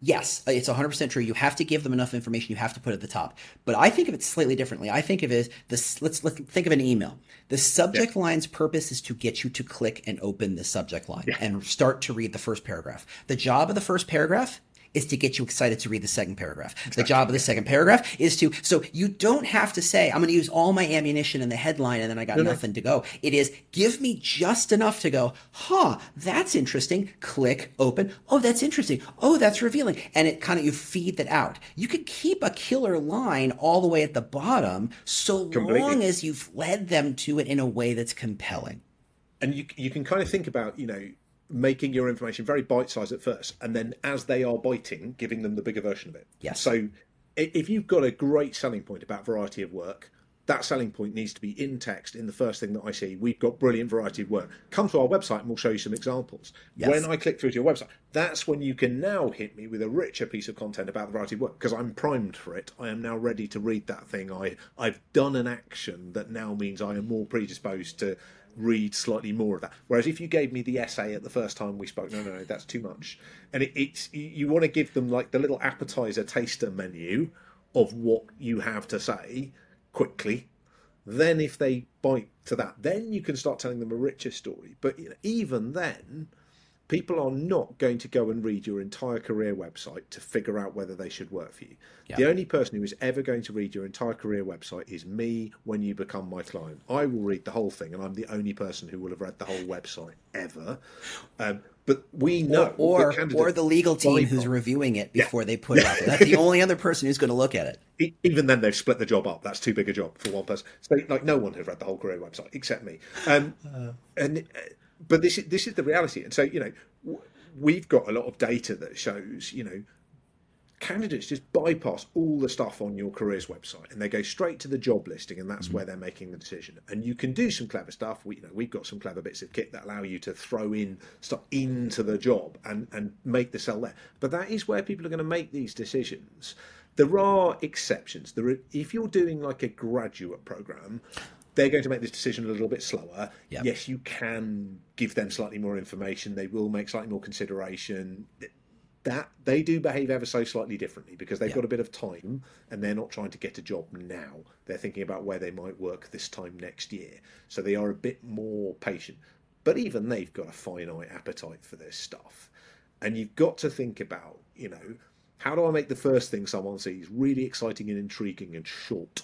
Speaker 1: yes, it's 100% true. You have to give them enough information. You have to put it at the top. But I think of it slightly differently. I think of it as this, let's, let's think of an email. The subject yeah. line's purpose is to get you to click and open the subject line yeah. and start to read the first paragraph. The job of the first paragraph is to get you excited to read the second paragraph. Exactly. The job of the second paragraph is to, so you don't have to say, I'm going to use all my ammunition in the headline and then I got no, nothing to go. It is give me just enough to go, huh, that's interesting. Click, open. Oh, that's interesting. Oh, that's revealing. And it kind of, you feed that out. You could keep a killer line all the way at the bottom so Completely. long as you've led them to it in a way that's compelling.
Speaker 3: And you, you can kind of think about, you know, making your information very bite sized at first, and then as they are biting, giving them the bigger version of it.
Speaker 1: Yes.
Speaker 3: So if you've got a great selling point about variety of work, that selling point needs to be in text in the first thing that I see. We've got brilliant variety of work. Come to our website and we'll show you some examples. Yes. When I click through to your website, that's when you can now hit me with a richer piece of content about the variety of work because I'm primed for it. I am now ready to read that thing. I, I've done an action that now means I am more predisposed to read slightly more of that. Whereas if you gave me the essay at the first time we spoke, no, no, no, that's too much. And it, it's you want to give them like the little appetizer taster menu of what you have to say quickly. Then, if they bite to that, then you can start telling them a richer story. But you know, even then, people are not going to go and read your entire career website to figure out whether they should work for you.
Speaker 1: Yeah.
Speaker 3: The only person who is ever going to read your entire career website is me when you become my client. I will read the whole thing, and I'm the only person who will have read the whole website ever. Um, but we know,
Speaker 1: or
Speaker 3: that
Speaker 1: or the legal team who's
Speaker 3: from-
Speaker 1: reviewing it before they put it out. That's the only other person who's going to look at it.
Speaker 3: Even then they've split the job up. That's too big a job for one person. So like no one has read the whole career website except me. Um, and uh, but this is this is the reality. And so you know we've got a lot of data that shows you know candidates just bypass all the stuff on your careers website and they go straight to the job listing and that's mm. where they're making the decision and you can do some clever stuff we you know we've got some clever bits of kit that allow you to throw in stuff into the job and and make the sell there but that is where people are going to make these decisions there are exceptions there are, if you're doing like a graduate program they're going to make this decision a little bit slower.
Speaker 1: Yep.
Speaker 3: Yes, you can give them slightly more information. They will make slightly more consideration. That they do behave ever so slightly differently because they've
Speaker 1: Yeah.
Speaker 3: got a bit of time and they're not trying to get a job now. They're thinking about where they might work this time next year. So they are a bit more patient. But even they've got a finite appetite for this stuff. And you've got to think about, you know, how do I make the first thing someone sees really exciting and intriguing and short?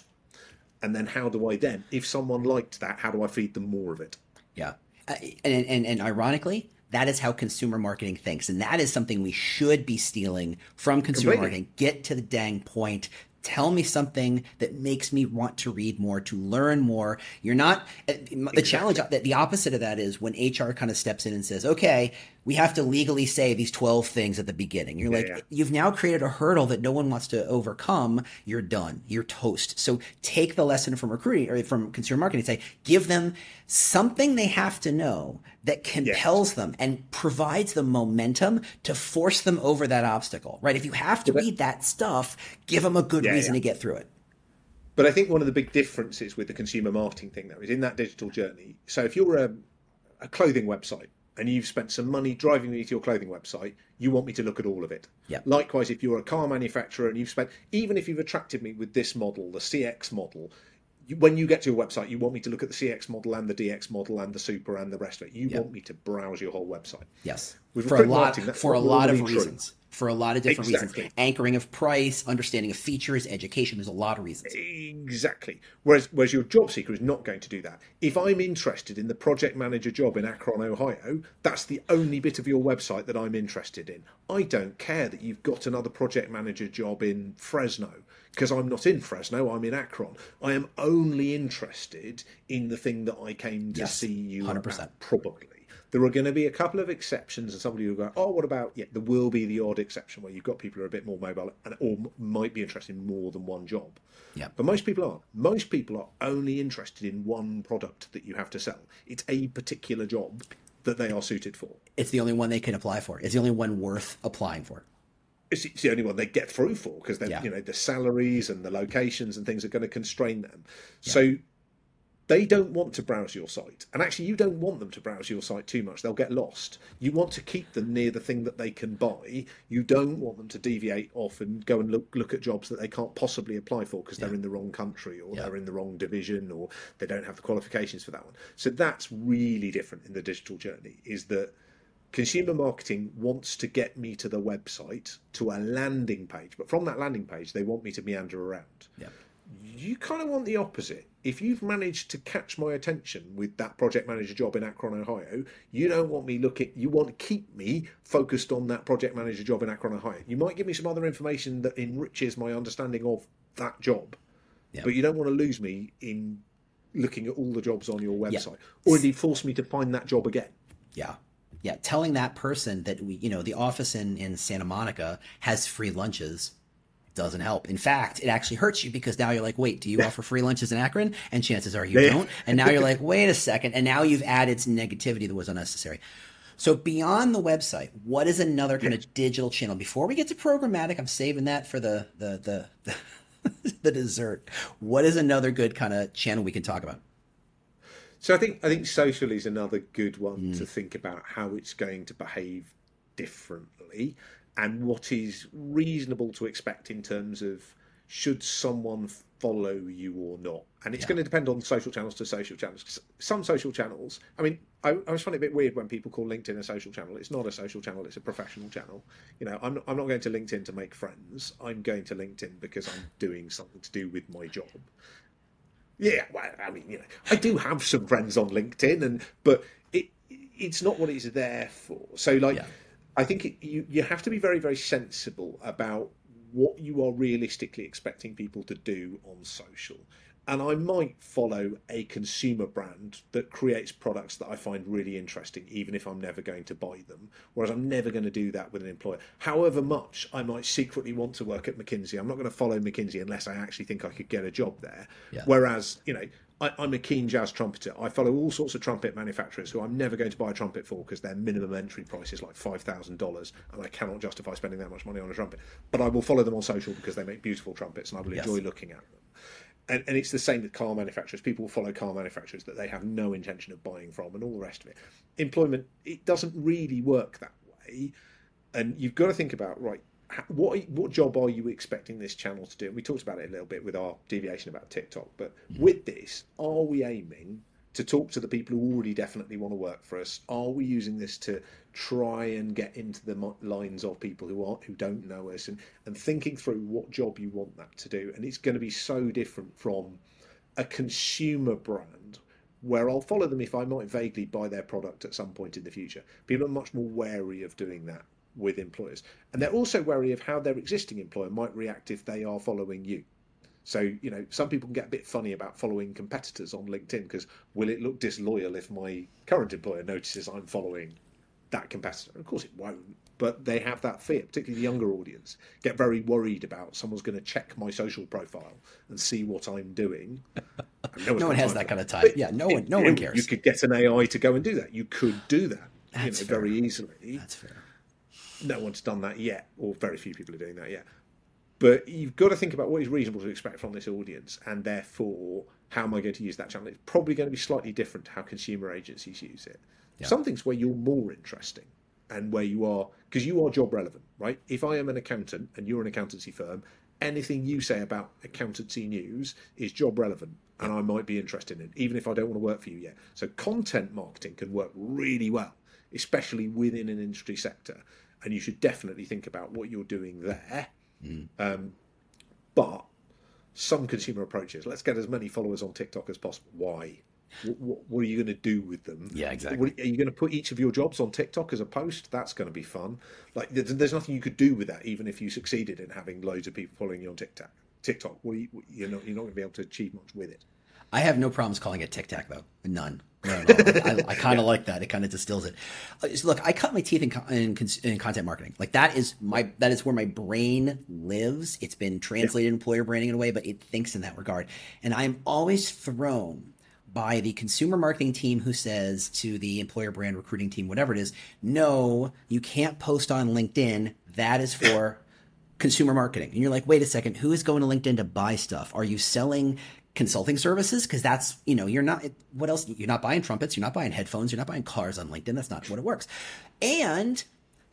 Speaker 3: And then how do I then, if someone liked that, how do I feed them more of it?
Speaker 1: Yeah. Uh, and, and, and ironically, that is how consumer marketing thinks. And that is something we should be stealing from consumer
Speaker 3: Completely.
Speaker 1: marketing. Get to the dang point. Tell me something that makes me want to read more, to learn more. You're not, uh, the challenge, the, the opposite of that is when HR kind of steps in and says, okay, we have to legally say these 12 things at the beginning. You're like,
Speaker 3: yeah.
Speaker 1: you've now created a hurdle that no one wants to overcome. You're done. You're toast. So take the lesson from recruiting or from consumer marketing. Say, give them something they have to know that compels them and provides them momentum to force them over that obstacle. Right? If you have to read that stuff, give them a good
Speaker 3: Yeah,
Speaker 1: reason
Speaker 3: yeah.
Speaker 1: to get through it.
Speaker 3: But I think one of the big differences with the consumer marketing thing, though, is in that digital journey. So if you're a, a clothing website and you've spent some money driving me to your clothing website, you want me to look at all of it.
Speaker 1: Yeah.
Speaker 3: Likewise, if you're a car manufacturer and you've spent, even if you've attracted me with this model, the CX model, you, when you get to your website, you want me to look at the CX model and the DX model and the Super and the rest of it. You
Speaker 1: Yeah.
Speaker 3: want me to browse your whole website.
Speaker 1: Yes.
Speaker 3: With
Speaker 1: for a lot for a lot of
Speaker 3: true.
Speaker 1: reasons. For a lot of different
Speaker 3: Exactly.
Speaker 1: reasons. Anchoring of price, understanding of features, education. There's a lot of reasons.
Speaker 3: Exactly. Whereas, whereas your job seeker is not going to do that. If I'm interested in the project manager job in Akron, Ohio, that's the only bit of your website that I'm interested in. I don't care that you've got another project manager job in Fresno because I'm not in Fresno. I'm in Akron. I am only interested in the thing that I came to
Speaker 1: Yes,
Speaker 3: see you
Speaker 1: 100%.
Speaker 3: about. Probably. There are going to be a couple of exceptions, and somebody will go, "Oh, what about?" Yeah, there will be the odd exception where you've got people who are a bit more mobile and or might be interested in more than one job.
Speaker 1: Yeah.
Speaker 3: But most people aren't. Most people are only interested in one product that you have to sell. It's a particular job that they are suited for.
Speaker 1: It's the only one they can apply for. It's the only one worth applying for.
Speaker 3: It's, it's the only one they get through for because
Speaker 1: Yeah.
Speaker 3: you know the salaries and the locations and things are going to constrain them. So they don't want to browse your site, and actually you don't want them to browse your site too much. They'll get lost. You want to keep them near the thing that they can buy. You don't want them to deviate off and go and look look at jobs that they can't possibly apply for because they're in the wrong country or
Speaker 1: Yeah.
Speaker 3: they're in the wrong division or they don't have the qualifications for that one. So that's really different in the digital journey. Is that consumer marketing wants to get me to the website to a landing page, but from that landing page, they want me to meander around.
Speaker 1: Yeah.
Speaker 3: You kind of want the opposite. If you've managed to catch my attention with that project manager job in Akron, Ohio, you don't want me looking, you want to keep me focused on that project manager job in Akron, Ohio. You might give me some other information that enriches my understanding of that job,
Speaker 1: Yeah.
Speaker 3: but you don't want to lose me in looking at all the jobs on your
Speaker 1: Yeah.
Speaker 3: website or indeed force me to find that job again.
Speaker 1: Yeah. Yeah. Telling that person that we, you know, the office in, in Santa Monica has free lunches doesn't help. In fact, it actually hurts you because now you're like, wait, do you offer free lunches in Akron? And chances are you
Speaker 3: Yeah.
Speaker 1: don't. And now you're like, wait a second. And now you've added some negativity that was unnecessary. So beyond the website, what is another kind of digital channel? Before we get to programmatic, I'm saving that for the the the the, the dessert. What is another good kind of channel we can talk about?
Speaker 3: So I think I think social is another good one to mm. think about how it's going to behave differently and what is reasonable to expect in terms of should someone follow you or not? And it's yeah. going to depend on social channels to social channels. Some social channels, I mean, I, I always find it a bit weird when people call LinkedIn a social channel. It's not a social channel; it's a professional channel. You know, I'm I'm not going to LinkedIn to make friends. I'm going to LinkedIn because I'm doing something to do with my job. Yeah, well, I mean, you know, I do have some friends on LinkedIn, and but it it's not what it's there for. So, like, yeah. I think it, you you have to be very very sensible about what you are realistically expecting people to do on social. And I might follow a consumer brand that creates products that I find really interesting, even if I'm never going to buy them. Whereas I'm never going to do that with an employer. However much I might secretly want to work at McKinsey, I'm not going to follow McKinsey unless I actually think I could get a job there. Yeah. Whereas, you know, I, am a keen jazz trumpeter. I follow all sorts of trumpet manufacturers who I'm never going to buy a trumpet for because their minimum entry price is like five thousand dollars, and I cannot justify spending that much money on a trumpet. But I will follow them on social because they make beautiful trumpets, and I will yes. enjoy looking at them. And, and it's the same with car manufacturers. People follow car manufacturers that they have no intention of buying from, and all the rest of it. Employment it doesn't really work that way, and you've got to think about right what what job are you expecting this channel to do? we talked about it a little bit with our deviation about TikTok, but with this, are we aiming to talk to the people who already definitely want to work for us? Are we using this to try and get into the lines of people who aren't who don't know us and and thinking through what job you want that to do? And it's going to be so different from a consumer brand where I'll follow them if I might vaguely buy their product at some point in the future. People are much more wary of doing that with employers. And they're also wary of how their existing employer might react if they are following you. So, you know, some people can get a bit funny about following competitors on LinkedIn because will it look disloyal if my current employer notices I'm following that competitor? Of course it won't, but they have that fear, particularly the younger audience, get very worried about someone's going to check my social profile and see what I'm doing.
Speaker 1: No, no one has that, kind of time. But yeah, no one, no one cares.
Speaker 3: You could get an AI to go and do that. You could do that That's you know, very easily.
Speaker 1: That's fair
Speaker 3: no one's done that yet, or very few people are doing that yet. But you've got to think about what is reasonable to expect from this audience, and therefore, how am I going to use that channel? It's probably going to be slightly different to how consumer agencies use it. Yeah. Some things where you're more interesting and where you are, because you are job relevant, right? If I am an accountant and you're an accountancy firm, anything you say about accountancy news is job relevant and I might be interested in, even if I don't want to work for you yet. So content marketing can work really well, especially within an industry sector and you should definitely think about what you're doing there. Mm. Um, but some consumer approaches. Let's get as many followers on TikTok as possible. Why? What, what, what, are you going to do with them?
Speaker 1: Yeah, exactly.
Speaker 3: What, are you going to put each of your jobs on TikTok as a post? That's going to be fun. Like, there's, there's, nothing you could do with that, even if you succeeded in having loads of people following you on TikTok. TikTok, what you, you're not you're not going to be able to achieve much with it.
Speaker 1: I have no problems calling it TikTok though. None. No, no, I, I kind of like that. It kind of distills it. Uh, look, I cut my teeth in, in, in, content marketing. Like that is my that is where my brain lives. It's been translated yeah. employer branding in a way, but it thinks in that regard. And I'm always thrown by the consumer marketing team who says to the employer brand recruiting team, whatever it is, no, you can't post on LinkedIn. That is for consumer marketing. And you're like, wait a second, who is going to LinkedIn to buy stuff? Are you selling consulting services because that's you know you're not what else you're not buying trumpets you're not buying headphones you're not buying cars on linkedin that's not what it works and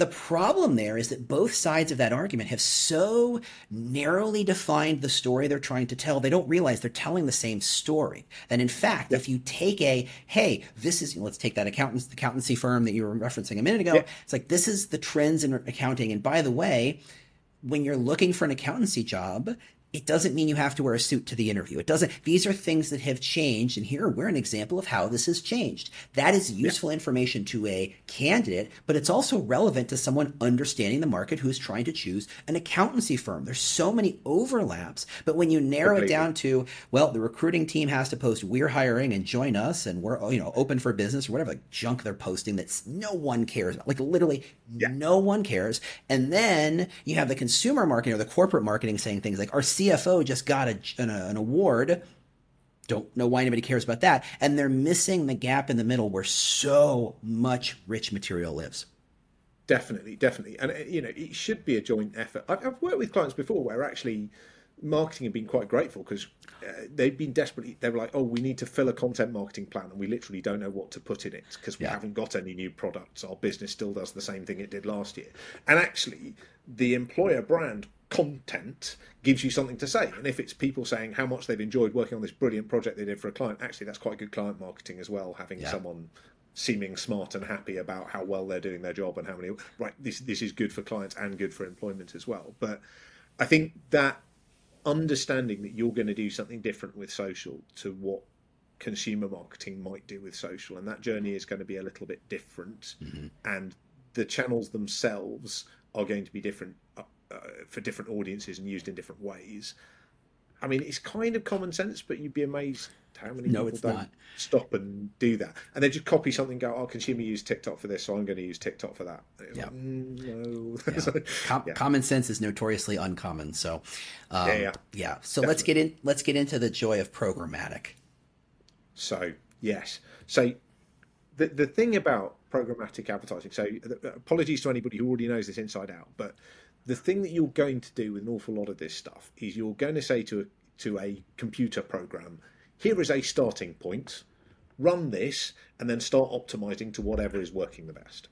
Speaker 1: the problem there is that both sides of that argument have so narrowly defined the story they're trying to tell, they don't realize they're telling the same story. And in fact, yep. if you take a, hey, this is, let's take that accountants, accountancy firm that you were referencing a minute ago, yep. it's like, this is the trends in accounting. And by the way, when you're looking for an accountancy job, it doesn't mean you have to wear a suit to the interview. It doesn't. These are things that have changed, and here we're an example of how this has changed. That is useful yeah. information to a candidate, but it's also relevant to someone understanding the market who is trying to choose an accountancy firm. There's so many overlaps, but when you narrow it down to, well, the recruiting team has to post we're hiring and join us, and we're you know open for business or whatever junk they're posting that no one cares about. Like literally, yeah. no one cares. And then you have the consumer marketing or the corporate marketing saying things like our CFO just got a, an, an award. Don't know why anybody cares about that. And they're missing the gap in the middle where so much rich material lives.
Speaker 3: Definitely, definitely. And, uh, you know, it should be a joint effort. I've, I've worked with clients before where actually marketing have been quite grateful because uh, they've been desperately they were like oh we need to fill a content marketing plan and we literally don't know what to put in it because we yeah. haven't got any new products our business still does the same thing it did last year and actually the employer brand content gives you something to say. And if it's people saying how much they've enjoyed working on this brilliant project they did for a client, actually, that's quite good client marketing as well. Having yeah. someone seeming smart and happy about how well they're doing their job and how many right this this is good for clients and good for employment as well. But I think that understanding that you're going to do something different with social to what consumer marketing might do with social, and that journey is going to be a little bit different, mm-hmm. and the channels themselves are going to be different uh, uh, for different audiences and used in different ways. I mean, it's kind of common sense, but you'd be amazed how many no, people don't not. stop and do that, and they just copy something. Go, "Oh, consumer use TikTok for this, so I'm going to use TikTok for that."
Speaker 1: Yeah. Like, mm, no. Yeah. so, Com- yeah. Common sense is notoriously uncommon. So, um, yeah, yeah, yeah. So Definitely. let's get in. Let's get into the joy of programmatic.
Speaker 3: So yes, so the the thing about programmatic advertising. So apologies to anybody who already knows this inside out, but the thing that you're going to do with an awful lot of this stuff is you're going to say to a, to a computer program, here is a starting point, run this, and then start optimizing to whatever is working the best.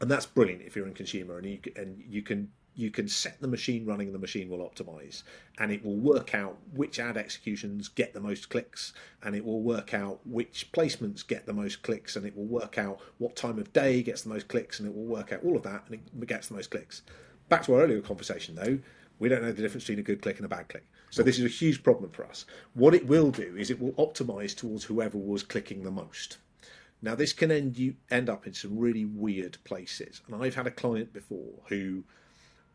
Speaker 3: And that's brilliant if you're in consumer and you and you can you can set the machine running and the machine will optimize. And it will work out which ad executions get the most clicks and it will work out which placements get the most clicks and it will work out what time of day gets the most clicks and it will work out all of that and it gets the most clicks back to our earlier conversation though we don't know the difference between a good click and a bad click. So this is a huge problem for us. What it will do is it will optimize towards whoever was clicking the most. Now this can end you end up in some really weird places. And i've had a client before who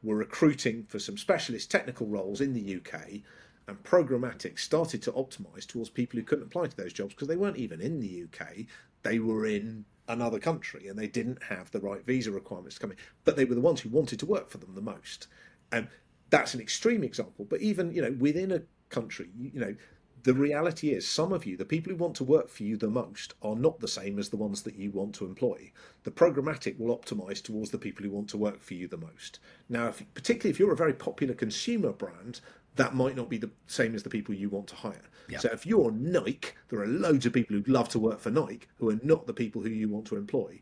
Speaker 3: were recruiting for some specialist technical roles in the UK, and programmatic started to optimize towards people who couldn't apply to those jobs because they weren't even in the UK, they were in another country and they didn't have the right visa requirements to come in, but they were the ones who wanted to work for them the most. And that's an extreme example, but even you know within a country, you know the reality is some of you the people who want to work for you the most are not the same as the ones that you want to employ. The programmatic will optimize towards the people who want to work for you the most. Now if, particularly if you're a very popular consumer brand that might not be the same as the people you want to hire yeah. so if you're nike there are loads of people who'd love to work for nike who are not the people who you want to employ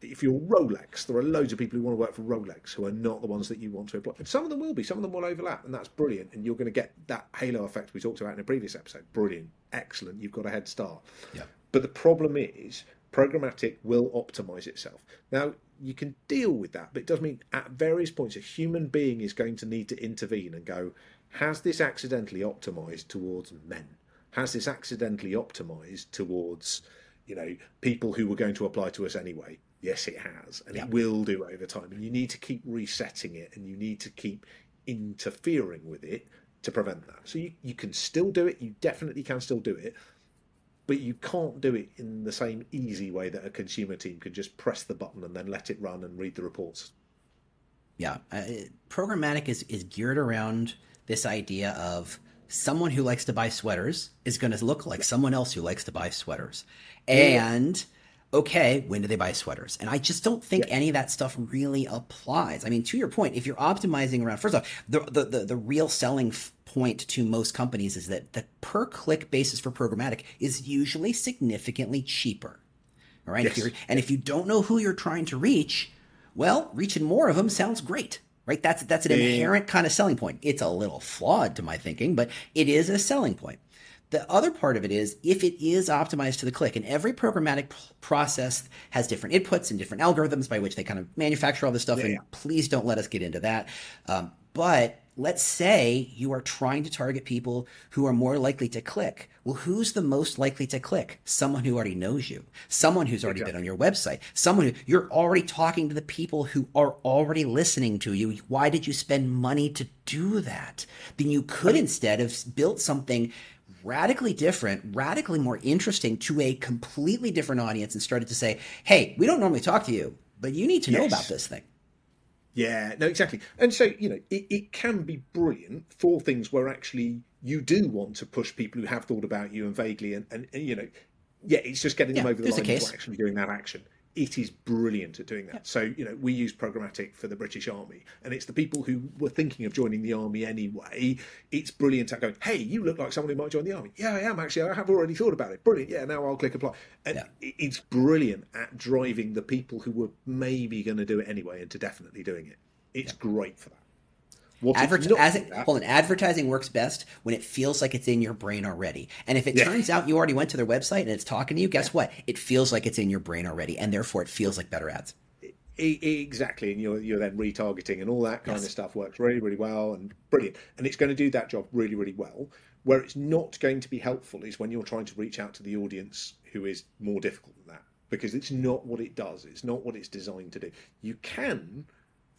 Speaker 3: if you're Rolex, there are loads of people who want to work for Rolex who are not the ones that you want to employ. And some of them will be, some of them will overlap, and that's brilliant. And you're going to get that halo effect we talked about in a previous episode. Brilliant, excellent. You've got a head start.
Speaker 1: Yeah.
Speaker 3: But the problem is, programmatic will optimize itself. Now, you can deal with that, but it does mean at various points a human being is going to need to intervene and go, has this accidentally optimized towards men? Has this accidentally optimized towards, you know, people who were going to apply to us anyway? Yes, it has, and it will do over time. And you need to keep resetting it, and you need to keep interfering with it to prevent that. So you, you can still do it. You definitely can still do it, but you can't do it in the same easy way that a consumer team can just press the button and then let it run and read the reports.
Speaker 1: Yeah, uh, programmatic is is geared around this idea of someone who likes to buy sweaters is going to look like someone else who likes to buy sweaters, and. Yeah okay, when do they buy sweaters? And I just don't think yeah. any of that stuff really applies. I mean, to your point, if you're optimizing around, first off, the the the, the real selling f- point to most companies is that the per click basis for programmatic is usually significantly cheaper. All right, yes. if and if you don't know who you're trying to reach, well, reaching more of them sounds great. Right, that's that's an eh. inherent kind of selling point. It's a little flawed to my thinking, but it is a selling point. The other part of it is if it is optimized to the click, and every programmatic process has different inputs and different algorithms by which they kind of manufacture all this stuff. Yeah, and yeah. please don't let us get into that. Um, but let's say you are trying to target people who are more likely to click. Well, who's the most likely to click? Someone who already knows you, someone who's already exactly. been on your website, someone who you're already talking to the people who are already listening to you. Why did you spend money to do that? Then you could instead have built something radically different, radically more interesting to a completely different audience and started to say, hey, we don't normally talk to you, but you need to yes. know about this thing.
Speaker 3: Yeah, no, exactly. And so, you know, it, it can be brilliant for things where actually you do want to push people who have thought about you and vaguely, and, and, and you know, yeah, it's just getting yeah, them over the line into actually doing that action it is brilliant at doing that. Yeah. So, you know, we use programmatic for the British Army, and it's the people who were thinking of joining the army anyway. It's brilliant at going, hey, you look like someone who might join the army. Yeah, I am actually. I have already thought about it. Brilliant. Yeah, now I'll click apply. And yeah. it's brilliant at driving the people who were maybe going to do it anyway into definitely doing it. It's yeah. great for that.
Speaker 1: Adver- as it, hold on, advertising works best when it feels like it's in your brain already. And if it yeah. turns out you already went to their website and it's talking to you, guess yeah. what? It feels like it's in your brain already, and therefore it feels like better ads.
Speaker 3: Exactly, and you're you're then retargeting and all that kind yes. of stuff works really really well and brilliant, and it's going to do that job really really well. Where it's not going to be helpful is when you're trying to reach out to the audience who is more difficult than that because it's not what it does. It's not what it's designed to do. You can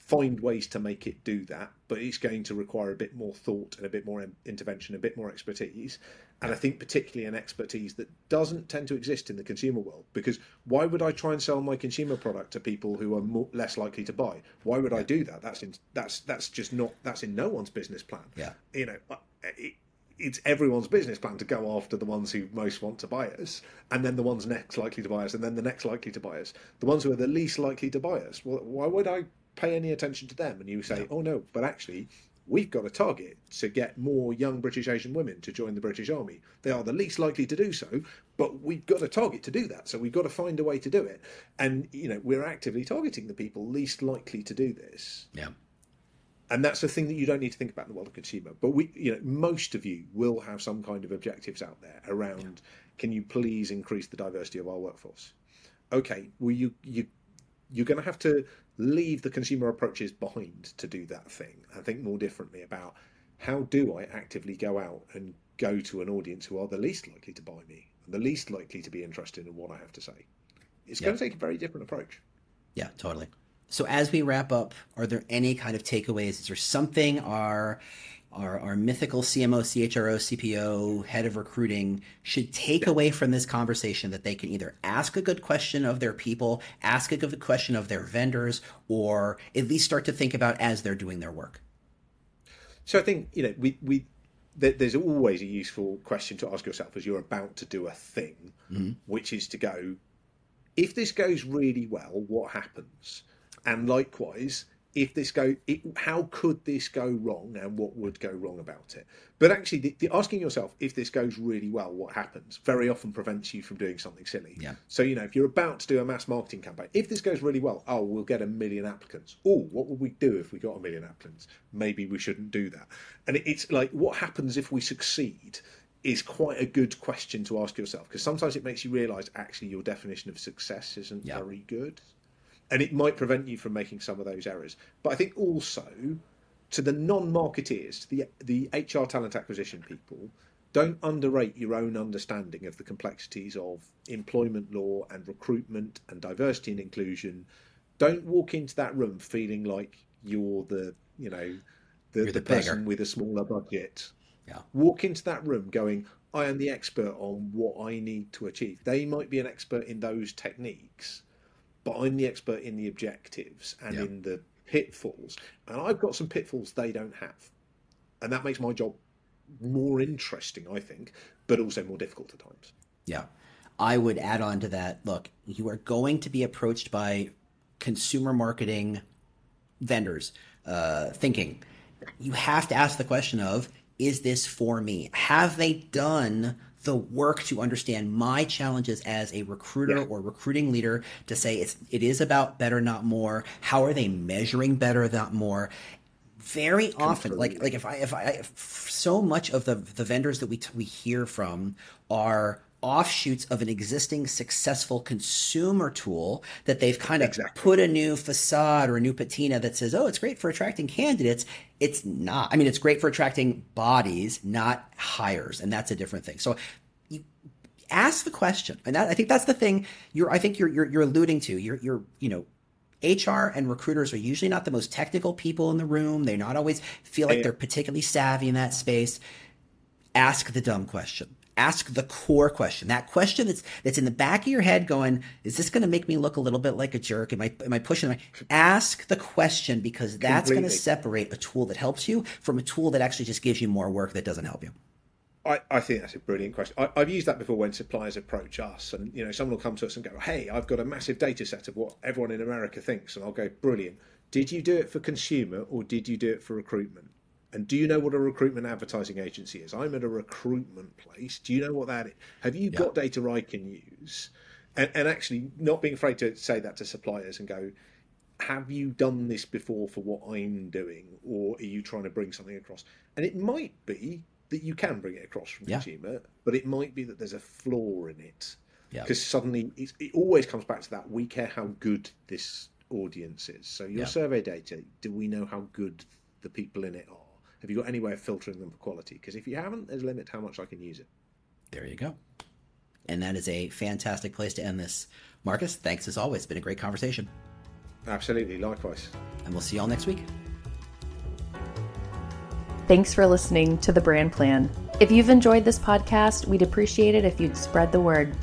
Speaker 3: find ways to make it do that, but it's going to require a bit more thought and a bit more intervention, a bit more expertise. And I think particularly an expertise that doesn't tend to exist in the consumer world. Because why would I try and sell my consumer product to people who are more, less likely to buy? Why would I do that? That's in, that's that's just not that's in no one's business plan.
Speaker 1: Yeah,
Speaker 3: you know. Uh, it, it's everyone's business plan to go after the ones who most want to buy us, and then the ones next likely to buy us, and then the next likely to buy us. The ones who are the least likely to buy us. Well, why would I pay any attention to them. And you say, oh no, but actually, we've got a target to get more young British Asian women to join the British Army. They are the least likely to do so, but we've got a target to do that. So we've got to find a way to do it. And, you know, we're actively targeting the people least likely to do this.
Speaker 1: Yeah.
Speaker 3: And that's the thing that you don't need to think about in the world of consumer. But we, you know, most of you will have some kind of objectives out there around yeah. can you please increase the diversity of our workforce? Okay, well, you, you you're going to have to leave the consumer approaches behind to do that thing and think more differently about how do I actively go out and go to an audience who are the least likely to buy me and the least likely to be interested in what I have to say. It's yep. going to take a very different approach.
Speaker 1: Yeah, totally. So as we wrap up, are there any kind of takeaways? Is there something our our, our mythical CMO, CHRO, CPO, head of recruiting should take away from this conversation that they can either ask a good question of their people, ask a good question of their vendors, or at least start to think about as they're doing their work?
Speaker 3: So I think, you know, we, we there's always a useful question to ask yourself as you're about to do a thing, mm-hmm. which is to go, if this goes really well, what happens? And likewise, if this go it, how could this go wrong and what would go wrong about it? But actually the, the, asking yourself if this goes really well what happens very often prevents you from doing something silly.
Speaker 1: Yeah.
Speaker 3: So you know if you're about to do a mass marketing campaign if this goes really well oh we'll get a million applicants. Oh what would we do if we got a million applicants? Maybe we shouldn't do that. And it, it's like what happens if we succeed is quite a good question to ask yourself because sometimes it makes you realize actually your definition of success isn't yeah. very good and it might prevent you from making some of those errors. But I think also to the non-marketeers, to the the HR talent acquisition people, don't underrate your own understanding of the complexities of employment law and recruitment and diversity and inclusion. Don't walk into that room feeling like you're the you know the, the, the person with a smaller budget.
Speaker 1: Yeah.
Speaker 3: Walk into that room going, I am the expert on what I need to achieve. They might be an expert in those techniques, but I'm the expert in the objectives and in the pitfalls. And I've got some pitfalls they don't have. And that makes my job more interesting, I think, but also more difficult at times.
Speaker 1: Yeah. I would add on to that look, you are going to be approached by consumer marketing vendors uh, thinking, you have to ask the question of, is this for me? Have they done the work to understand my challenges as a recruiter yeah. or recruiting leader to say it's it is about better not more. How are they measuring better not more? Very often like like if i if i if so much of the the vendors that we we hear from are offshoots of an existing successful consumer tool that they've kind of exactly. put a new facade or a new patina that says, oh, it's great for attracting candidates. It's not. I mean, it's great for attracting bodies, not hires, and that's a different thing. So you ask the question, and that, I think that's the thing you're. I think you're you're, you're alluding to. You're you're you know. HR and recruiters are usually not the most technical people in the room. They not always feel like they're particularly savvy in that space. Ask the dumb question ask the core question. That question that's that's in the back of your head going, is this going to make me look a little bit like a jerk? Am I am I pushing? Ask the question because that's going to separate a tool that helps you from a tool that actually just gives you more work that doesn't help you.
Speaker 3: I, I think that's a brilliant question. I, have used that before when suppliers approach us, and you know, someone will come to us and go, "Hey, I've got a massive data set of what everyone in America thinks," and I'll go, "Brilliant. Did you do it for consumer or did you do it for recruitment?" And do you know what a recruitment advertising agency is? I'm at a recruitment place. Do you know what that is? Have you yeah. got data I can use? And, and, actually, not being afraid to say that to suppliers and go, have you done this before for what I'm doing, or are you trying to bring something across? And it might be that you can bring it across from
Speaker 1: Yeah.
Speaker 3: consumer, but it might be that there's a flaw in it
Speaker 1: Yeah.
Speaker 3: because suddenly it's, it always comes back to that we care how good this audience is. So your
Speaker 1: Yeah.
Speaker 3: survey data, do we know how good the people in it are? Have you got any way of filtering them for quality? Because if you haven't, there's a limit to how much I can use it.
Speaker 1: There you go. And that is a fantastic place to end this. Marcus, thanks as always. It's been a great conversation.
Speaker 3: Absolutely, likewise.
Speaker 1: And we'll see you all next week.
Speaker 2: Thanks for listening to The Brand Plan. If you've enjoyed this podcast, we'd appreciate it if you'd spread the word.